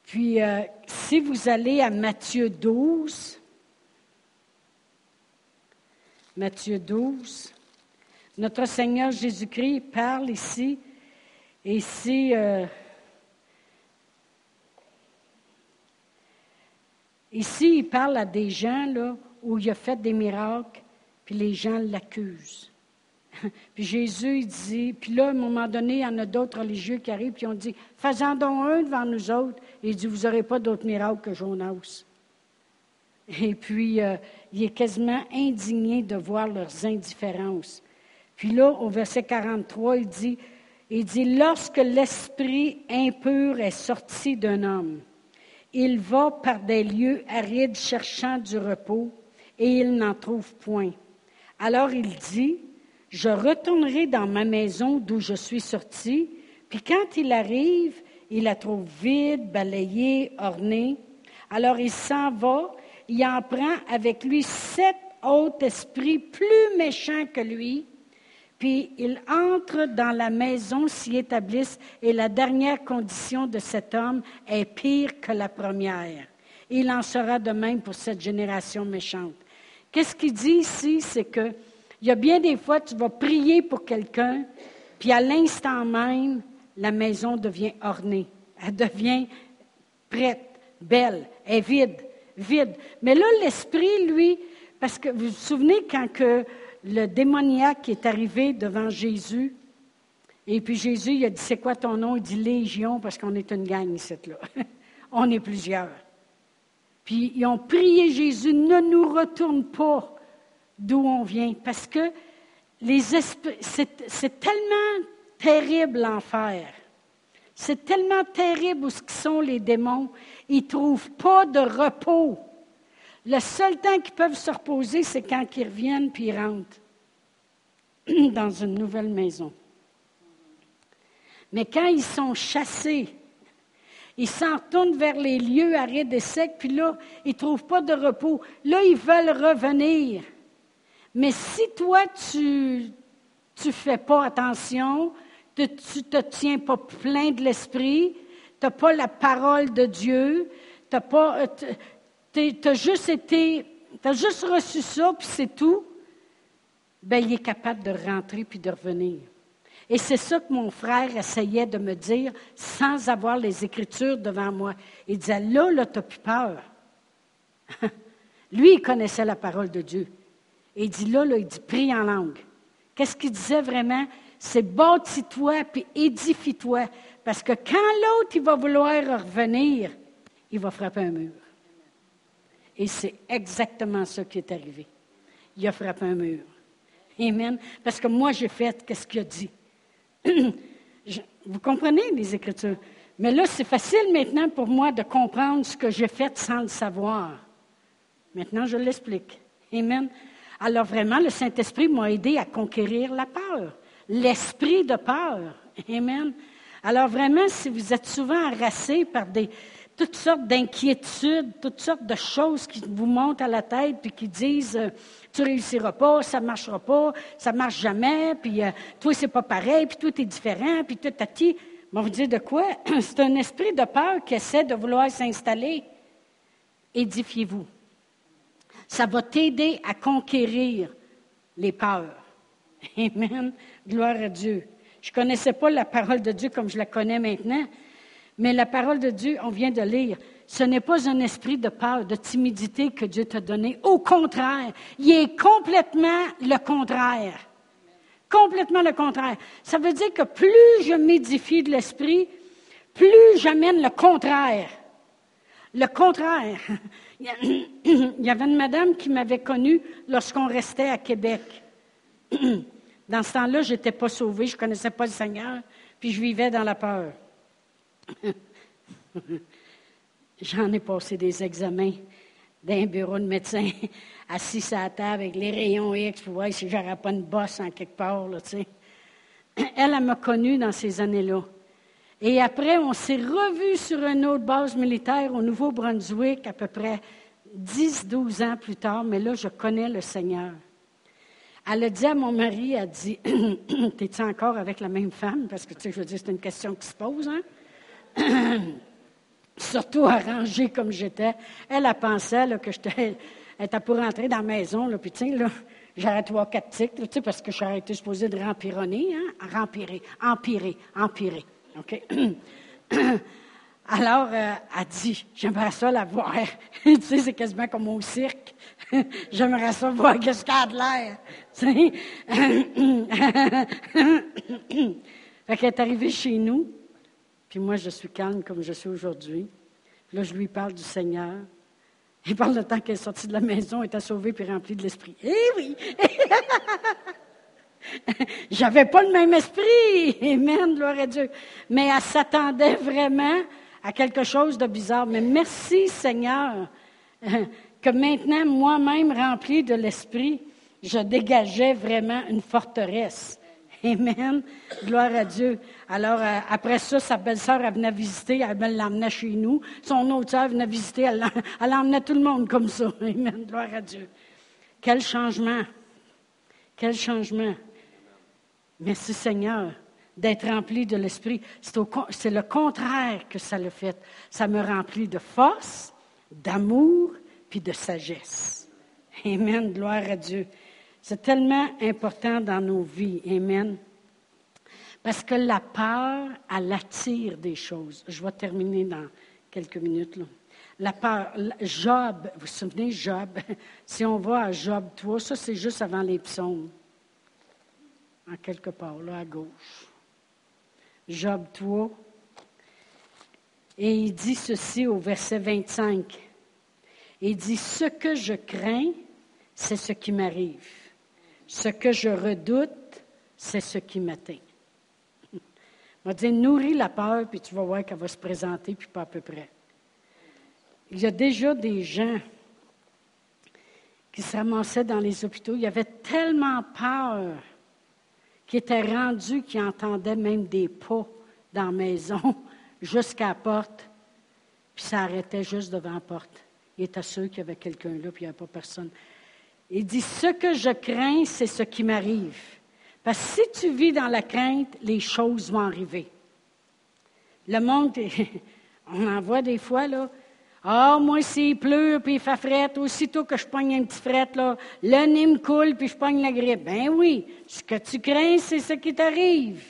Puis, euh, si vous allez à Matthieu 12, Matthieu 12. Notre Seigneur Jésus-Christ parle ici, euh, ici, il parle à des gens là, où il a fait des miracles, puis les gens l'accusent. puis Jésus, il dit, puis là, à un moment donné, il y en a d'autres religieux qui arrivent, puis ont dit, faisons donc un devant nous autres. Et il dit, vous n'aurez pas d'autres miracles que Jonas. Et puis, euh, il est quasiment indigné de voir leurs indifférences. Puis là, au verset 43, il dit, il dit, lorsque l'esprit impur est sorti d'un homme, il va par des lieux arides cherchant du repos et il n'en trouve point. Alors il dit, je retournerai dans ma maison d'où je suis sorti, puis quand il arrive, il la trouve vide, balayée, ornée. Alors il s'en va il en prend avec lui sept autres esprits plus méchants que lui, puis il entre dans la maison, s'y établissent, et la dernière condition de cet homme est pire que la première. Il en sera de même pour cette génération méchante. Qu'est-ce qu'il dit ici? C'est que il y a bien des fois, tu vas prier pour quelqu'un, puis à l'instant même, la maison devient ornée. Elle devient prête, belle, elle est vide vide. Mais là, l'esprit, lui, parce que vous vous souvenez quand que le démoniaque est arrivé devant Jésus, et puis Jésus, il a dit, c'est quoi ton nom? Il dit Légion, parce qu'on est une gang ici, là. on est plusieurs. Puis ils ont prié Jésus, ne nous retourne pas d'où on vient, parce que c'est tellement terrible l'enfer. C'est tellement terrible où sont les démons. Ils ne trouvent pas de repos. Le seul temps qu'ils peuvent se reposer, c'est quand ils reviennent puis ils rentrent dans une nouvelle maison. Mais quand ils sont chassés, ils s'en retournent vers les lieux arides et secs, puis là, ils ne trouvent pas de repos. Là, ils veulent revenir. Mais si toi, tu ne fais pas attention, tu ne te tiens pas plein de l'esprit, tu n'as pas la parole de Dieu, tu as, euh, juste été, as juste reçu ça, puis c'est tout, ben, il est capable de rentrer puis de revenir. Et c'est ça que mon frère essayait de me dire sans avoir les Écritures devant moi. Il disait, là, là, tu n'as plus peur. Lui, il connaissait la parole de Dieu. Et il dit, là, là, il dit, prie en langue. Qu'est-ce qu'il disait vraiment? C'est bâtis-toi puis édifie-toi. Parce que quand l'autre, il va vouloir revenir, il va frapper un mur. Et c'est exactement ça qui est arrivé. Il a frappé un mur. Amen. Parce que moi, j'ai fait qu'est-ce qu'il a dit. Vous comprenez les Écritures? Mais là, c'est facile maintenant pour moi de comprendre ce que j'ai fait sans le savoir. Maintenant, je l'explique. Amen. Alors vraiment, le Saint-Esprit m'a aidé à conquérir la peur, l'esprit de peur. Amen. Alors vraiment, si vous êtes souvent harassé par des, toutes sortes d'inquiétudes, toutes sortes de choses qui vous montent à la tête, puis qui disent euh, tu réussiras pas, ça marchera pas, ça marche jamais, puis euh, toi c'est pas pareil, puis tout est différent, puis tout à ti. On vous dire de quoi? C'est un esprit de peur qui essaie de vouloir s'installer. Édifiez-vous. Ça va t'aider à conquérir les peurs. Amen. Gloire à Dieu. Je ne connaissais pas la parole de Dieu comme je la connais maintenant, mais la parole de Dieu, on vient de lire, ce n'est pas un esprit de peur, de timidité que Dieu t'a donné. Au contraire, il est complètement le contraire. Complètement le contraire. Ça veut dire que plus je m'édifie de l'esprit, plus j'amène le contraire. Le contraire. Il y avait une madame qui m'avait connue lorsqu'on restait à Québec. Dans ce temps-là, je n'étais pas sauvée, je ne connaissais pas le Seigneur, puis je vivais dans la peur. J'en ai passé des examens d'un bureau de médecin, assis à la table avec les rayons X pour voir si j'aurais pas une bosse en quelque part. Elle, elle m'a connue dans ces années-là. Et après, on s'est revus sur une autre base militaire au Nouveau-Brunswick, à peu près 10-12 ans plus tard, mais là, je connais le Seigneur. Elle a dit à mon mari, elle a dit, t'es-tu encore avec la même femme? Parce que, tu sais, je veux dire, c'est une question qui se pose, hein? Surtout arrangée comme j'étais. Elle a pensé que j'étais elle était pour rentrer dans la maison, là, puis sais, là, trois, quatre parce que j'aurais été supposée de rempironner, hein, rempirer, empirer, empirer? Alors, euh, elle dit, j'aimerais ça la voir. tu sais, c'est quasiment comme au cirque. j'aimerais ça voir qu'est-ce qu'elle a de l'air. Tu fait qu'elle est arrivée chez nous, puis moi, je suis calme comme je suis aujourd'hui. Là, je lui parle du Seigneur. Il parle de temps qu'elle est sortie de la maison, était sauvée puis remplie de l'esprit. Eh oui! J'avais pas le même esprit. Amen, gloire à Dieu. Mais elle s'attendait vraiment à quelque chose de bizarre. Mais merci, Seigneur, que maintenant, moi-même, remplie de l'esprit, je dégageais vraiment une forteresse. Amen. Gloire à Dieu. Alors, euh, après ça, sa belle-sœur, elle venait visiter, elle l'emmenait chez nous. Son autre sœur venait visiter, elle, elle emmenait tout le monde comme ça. Amen. Gloire à Dieu. Quel changement. Quel changement. Merci Seigneur d'être rempli de l'Esprit. C'est le contraire que ça le fait. Ça me remplit de force, d'amour, puis de sagesse. Amen. Gloire à Dieu. C'est tellement important dans nos vies. Amen. Parce que la peur, elle attire des choses. Je vais terminer dans quelques minutes. La peur, Job, vous vous souvenez, Job, si on va à Job 3, ça c'est juste avant les psaumes, en quelque part, là à gauche. Job 3, et il dit ceci au verset 25. Il dit, ce que je crains, c'est ce qui m'arrive. Ce que je redoute, c'est ce qui m'atteint. On va dire, nourris la peur, puis tu vas voir qu'elle va se présenter, puis pas à peu près. Il y a déjà des gens qui se ramassaient dans les hôpitaux. Il y avait tellement peur qu'ils étaient rendus qu'ils entendaient même des pas dans la maison jusqu'à la porte, puis ça arrêtait juste devant la porte. Il était sûr qu'il y avait quelqu'un là, puis il n'y avait pas personne. Il dit, ce que je crains, c'est ce qui m'arrive. Parce que si tu vis dans la crainte, les choses vont arriver. Le monde, on en voit des fois, là. Ah, moi, s'il pleut, puis il fait fret, aussitôt que je pogne un petit fret, là, le nez me coule, puis je pogne la grippe. Ben oui, ce que tu crains, c'est ce qui t'arrive.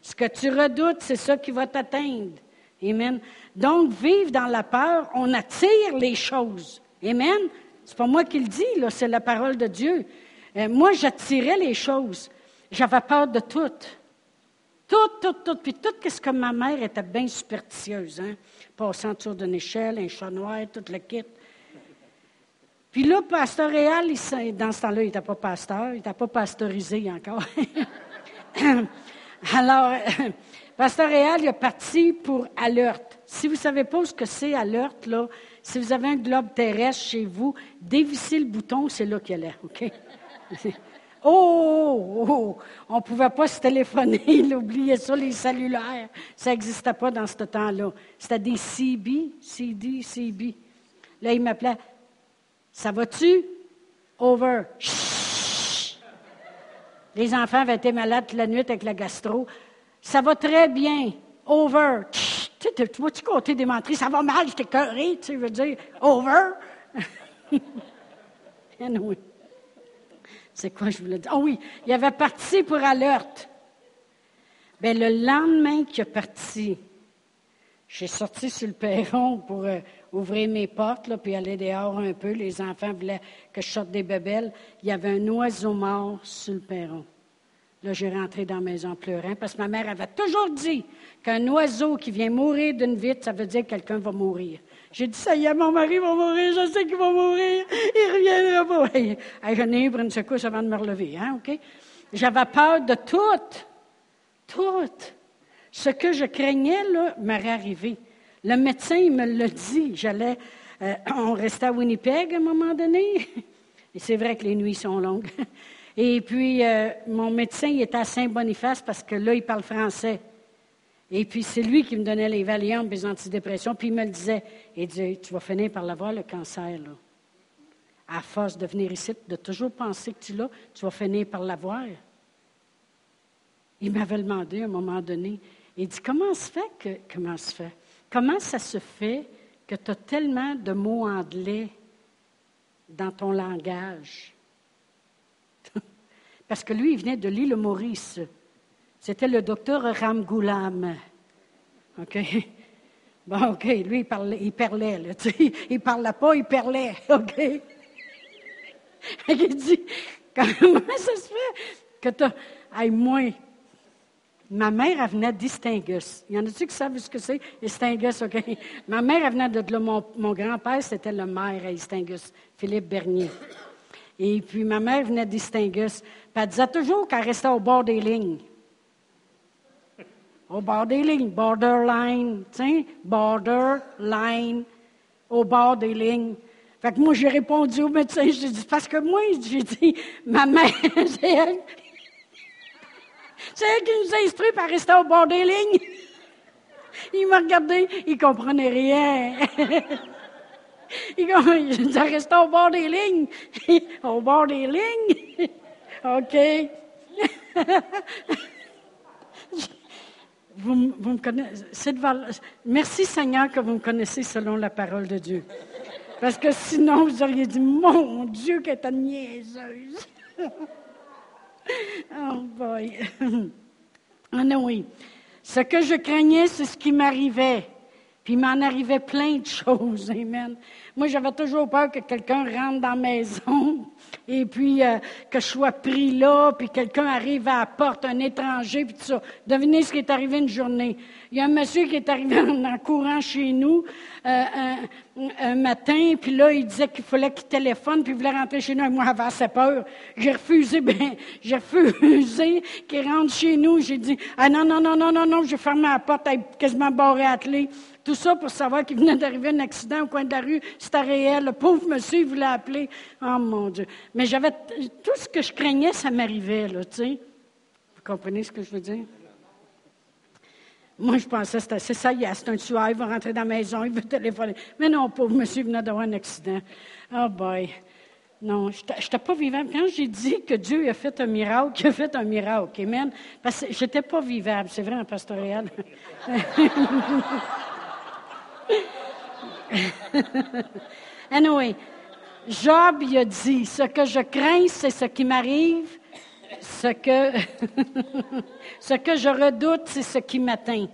Ce que tu redoutes, c'est ça qui va t'atteindre. Amen. Donc, vivre dans la peur, on attire les choses. Amen. C'est pas moi qui le dis, là, c'est la parole de Dieu. Euh, moi, j'attirais les choses. J'avais peur de tout. Tout, tout, tout. Puis tout, qu'est-ce que ma mère était bien superstitieuse, hein? Passant autour d'une échelle, un chat noir, tout le kit. Puis là, Pasteur Réal, dans ce temps-là, il n'était pas pasteur, il n'était pas pasteurisé encore. Alors, Pasteur Réal, il est parti pour Alerte. Si vous ne savez pas ce que c'est Alerte, là, si vous avez un globe terrestre chez vous, dévissez le bouton, c'est là qu'il est, OK? Oh, oh, oh, on ne pouvait pas se téléphoner, il oubliait ça, les cellulaires. Ça n'existait pas dans ce temps-là. C'était des CB, CD, CB. Là, il m'appelait, ça va-tu? Over. Les enfants avaient été malades la nuit avec la gastro. Ça va très bien. Over. Tu vois-tu côté des menteries? Ça va mal, je t'ai tu sais, veux dire, over. anyway. C'est quoi je voulais dire? Ah oh oui, il avait parti pour alerte. Bien, le lendemain qu'il est parti, j'ai sorti sur le perron pour euh, ouvrir mes portes, là, puis aller dehors un peu. Les enfants voulaient que je sorte des bébelles. Il y avait un oiseau mort sur le perron. Là, j'ai rentré dans la maison pleurant parce que ma mère avait toujours dit qu'un oiseau qui vient mourir d'une vitre, ça veut dire que quelqu'un va mourir. J'ai dit, ça y est, mon mari va mourir, je sais qu'il va mourir, il reviendra pas. Hey, j'en ai eu une secousse avant de me relever, hein, OK? J'avais peur de tout. Tout. Ce que je craignais, là, m'aurait arrivé. Le médecin, il me l'a dit. J'allais, euh, on restait à Winnipeg à un moment donné. Et c'est vrai que les nuits sont longues. Et puis, euh, mon médecin, il était à Saint-Boniface parce que là, il parle français. Et puis, c'est lui qui me donnait les Valium, les antidépressions. Puis, il me le disait. Il disait, tu vas finir par l'avoir, le cancer, là. À force de venir ici, de toujours penser que tu l'as, tu vas finir par l'avoir. Il m'avait demandé à un moment donné, il dit, comment se fait que, comment se fait? Comment ça se fait que tu as tellement de mots anglais dans ton langage? Parce que lui, il venait de l'île Maurice. C'était le docteur Ramgoulam. OK? Bon, OK, lui, il parlait, il parlait, là. Il parlait pas, il parlait, OK? il dit, comment ça se fait que tu as... moi, Ma mère, elle venait d'Istingus. Y en a-tu qui savent ce que c'est? Istingus, OK? Ma mère, elle venait de Mon, mon grand-père, c'était le maire à Istingus, Philippe Bernier. Et puis, ma mère venait d'Istingus. Puis, elle disait toujours qu'elle restait au bord des lignes. Au bord des lignes. Borderline. Tu borderline. Au bord des lignes. Fait que moi, j'ai répondu au médecin, j'ai dit, parce que moi, j'ai dit, ma mère, c'est elle c'est elle qui nous a instruits par rester au bord des lignes. Il m'a regardé, il comprenait rien. Il a resté au bord des lignes. Au bord des lignes. OK. Vous, me connaissez. Merci Seigneur que vous me connaissez selon la parole de Dieu. Parce que sinon, vous auriez dit, mon Dieu, qu'elle est niaiseuse. oh boy. Ah non, oui. Ce que je craignais, c'est ce qui m'arrivait. Puis il m'en arrivait plein de choses. Amen. Moi, j'avais toujours peur que quelqu'un rentre dans la maison et puis euh, que je sois pris là, puis quelqu'un arrive à la porte, un étranger, puis tout ça. Devinez ce qui est arrivé une journée. Il y a un monsieur qui est arrivé en, courant chez nous euh, un, matin, puis là, il disait qu'il fallait qu'il téléphone, puis il voulait rentrer chez nous. Et moi, j'avais assez peur. J'ai refusé, ben, j'ai refusé qu'il rentre chez nous. J'ai dit, ah non, non, non, non, non, non, j'ai fermé la porte, elle quasiment barré à clé. Tout ça pour savoir qu'il venait d'arriver un accident au coin de la rue. C'était réel. Le pauvre monsieur, il voulait appeler. Oh mon Dieu. Mais j'avais tout ce que je craignais, ça m'arrivait, là, tu sais. Vous comprenez ce que je veux dire? Moi, je pensais que c'était ça, y c'est un tueur, il va rentrer dans la maison, il veut téléphoner. Mais non, pauvre monsieur venait d'avoir un accident. Oh boy. Non, je n'étais pas vivable. Quand j'ai dit que Dieu a fait un miracle, il a fait un miracle. Amen. Parce que je n'étais pas vivable. C'est vrai, en pastoral. anyway, Job, il a dit, ce que je crains, c'est ce qui m'arrive. Ce que, ce que je redoute, c'est ce qui m'atteint.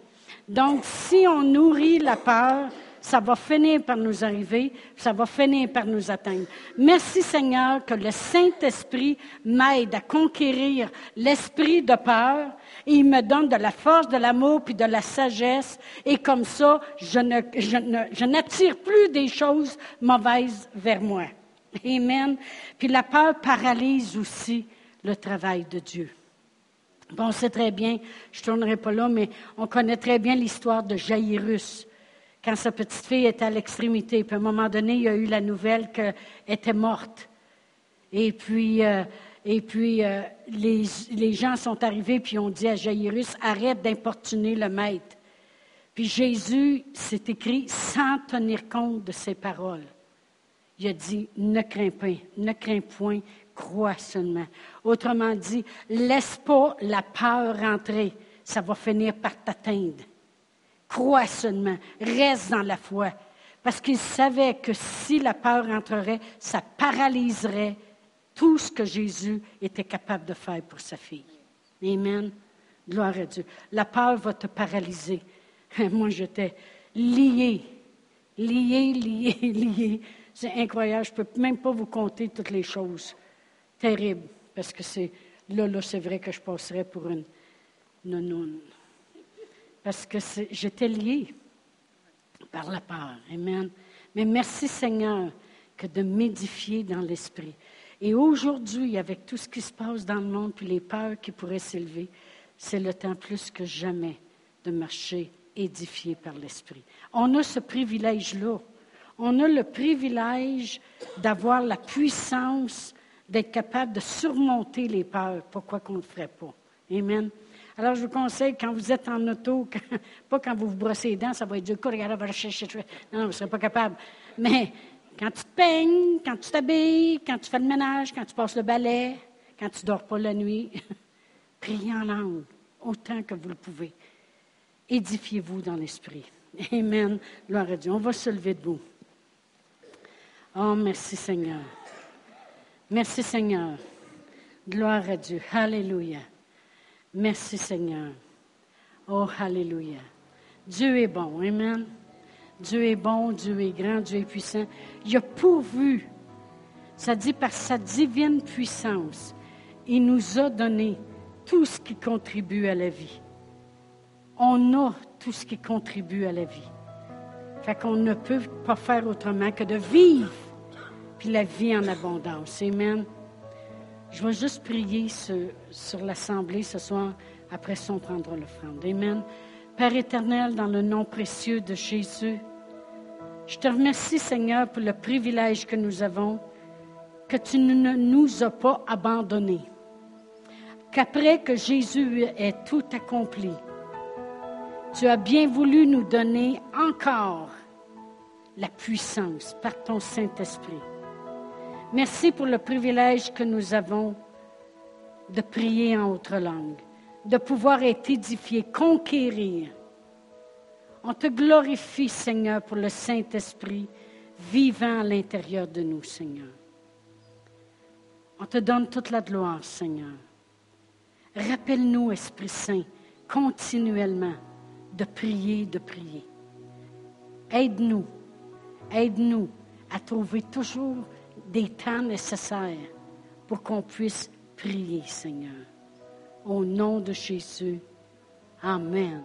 Donc, si on nourrit la peur, ça va finir par nous arriver, ça va finir par nous atteindre. Merci Seigneur que le Saint-Esprit m'aide à conquérir l'esprit de peur et il me donne de la force, de l'amour puis de la sagesse et comme ça, je, ne, je n'attire plus des choses mauvaises vers moi. Amen. Puis la peur paralyse aussi le travail de Dieu. Bon, on sait très bien, je ne tournerai pas là, mais on connaît très bien l'histoire de Jairus, quand sa petite fille était à l'extrémité. Puis à un moment donné, il y a eu la nouvelle qu'elle était morte. Et puis, euh, et puis euh, les, les, gens sont arrivés puis ont dit à Jairus, arrête d'importuner le maître. Puis Jésus s'est écrit sans tenir compte de ses paroles. Il a dit, ne crains pas, ne crains point, crois seulement. Autrement dit, laisse pas la peur rentrer, ça va finir par t'atteindre. Crois seulement, reste dans la foi. Parce qu'il savait que si la peur rentrerait, ça paralyserait tout ce que Jésus était capable de faire pour sa fille. Amen. Gloire à Dieu. La peur va te paralyser. Moi, j'étais lié, lié, lié, lié. C'est incroyable. Je ne peux même pas vous compter toutes les choses terribles. Parce que c'est là, là, c'est vrai que je passerais pour une nounoune. Parce que j'étais lié par la peur. Amen. Mais merci Seigneur que de m'édifier dans l'esprit. Et aujourd'hui, avec tout ce qui se passe dans le monde, puis les peurs qui pourraient s'élever, c'est le temps plus que jamais de marcher édifié par l'Esprit. On a ce privilège-là on a le privilège d'avoir la puissance d'être capable de surmonter les peurs. Pourquoi qu'on ne le ferait pas? Amen. Alors, je vous conseille, quand vous êtes en auto, pas quand vous vous brossez les dents, ça va être du coup, regarde, va chercher. Non, vous ne serez pas capable. Mais quand tu te peignes, quand tu t'habilles, quand tu fais le ménage, quand tu passes le balai, quand tu ne dors pas la nuit, priez en langue, autant que vous le pouvez. Édifiez-vous dans l'esprit. Amen. Gloire à Dieu. On va se lever debout. Oh, merci Seigneur. Merci Seigneur. Gloire à Dieu. Alléluia. Merci Seigneur. Oh, Alléluia. Dieu est bon. Amen. Dieu est bon, Dieu est grand, Dieu est puissant. Il a pourvu, ça dit par sa divine puissance, il nous a donné tout ce qui contribue à la vie. On a tout ce qui contribue à la vie. Fait qu'on ne peut pas faire autrement que de vivre puis la vie en abondance. Amen. Je vais juste prier sur, l'Assemblée ce soir. Après ça, on prendra l'offrande. Amen. Père éternel, dans le nom précieux de Jésus, je te remercie, Seigneur, pour le privilège que nous avons, que tu ne nous as pas abandonnés. Qu'après que Jésus ait tout accompli, tu as bien voulu nous donner encore la puissance par ton Saint-Esprit. Merci pour le privilège que nous avons de prier en autre langue, de pouvoir être édifié, conquérir. On te glorifie, Seigneur, pour le Saint-Esprit vivant à l'intérieur de nous, Seigneur. On te donne toute la gloire, Seigneur. Rappelle-nous, Esprit Saint, continuellement de prier, de prier. Aide-nous, aide-nous à trouver toujours des temps nécessaires pour qu'on puisse prier, Seigneur. Au nom de Jésus. Amen.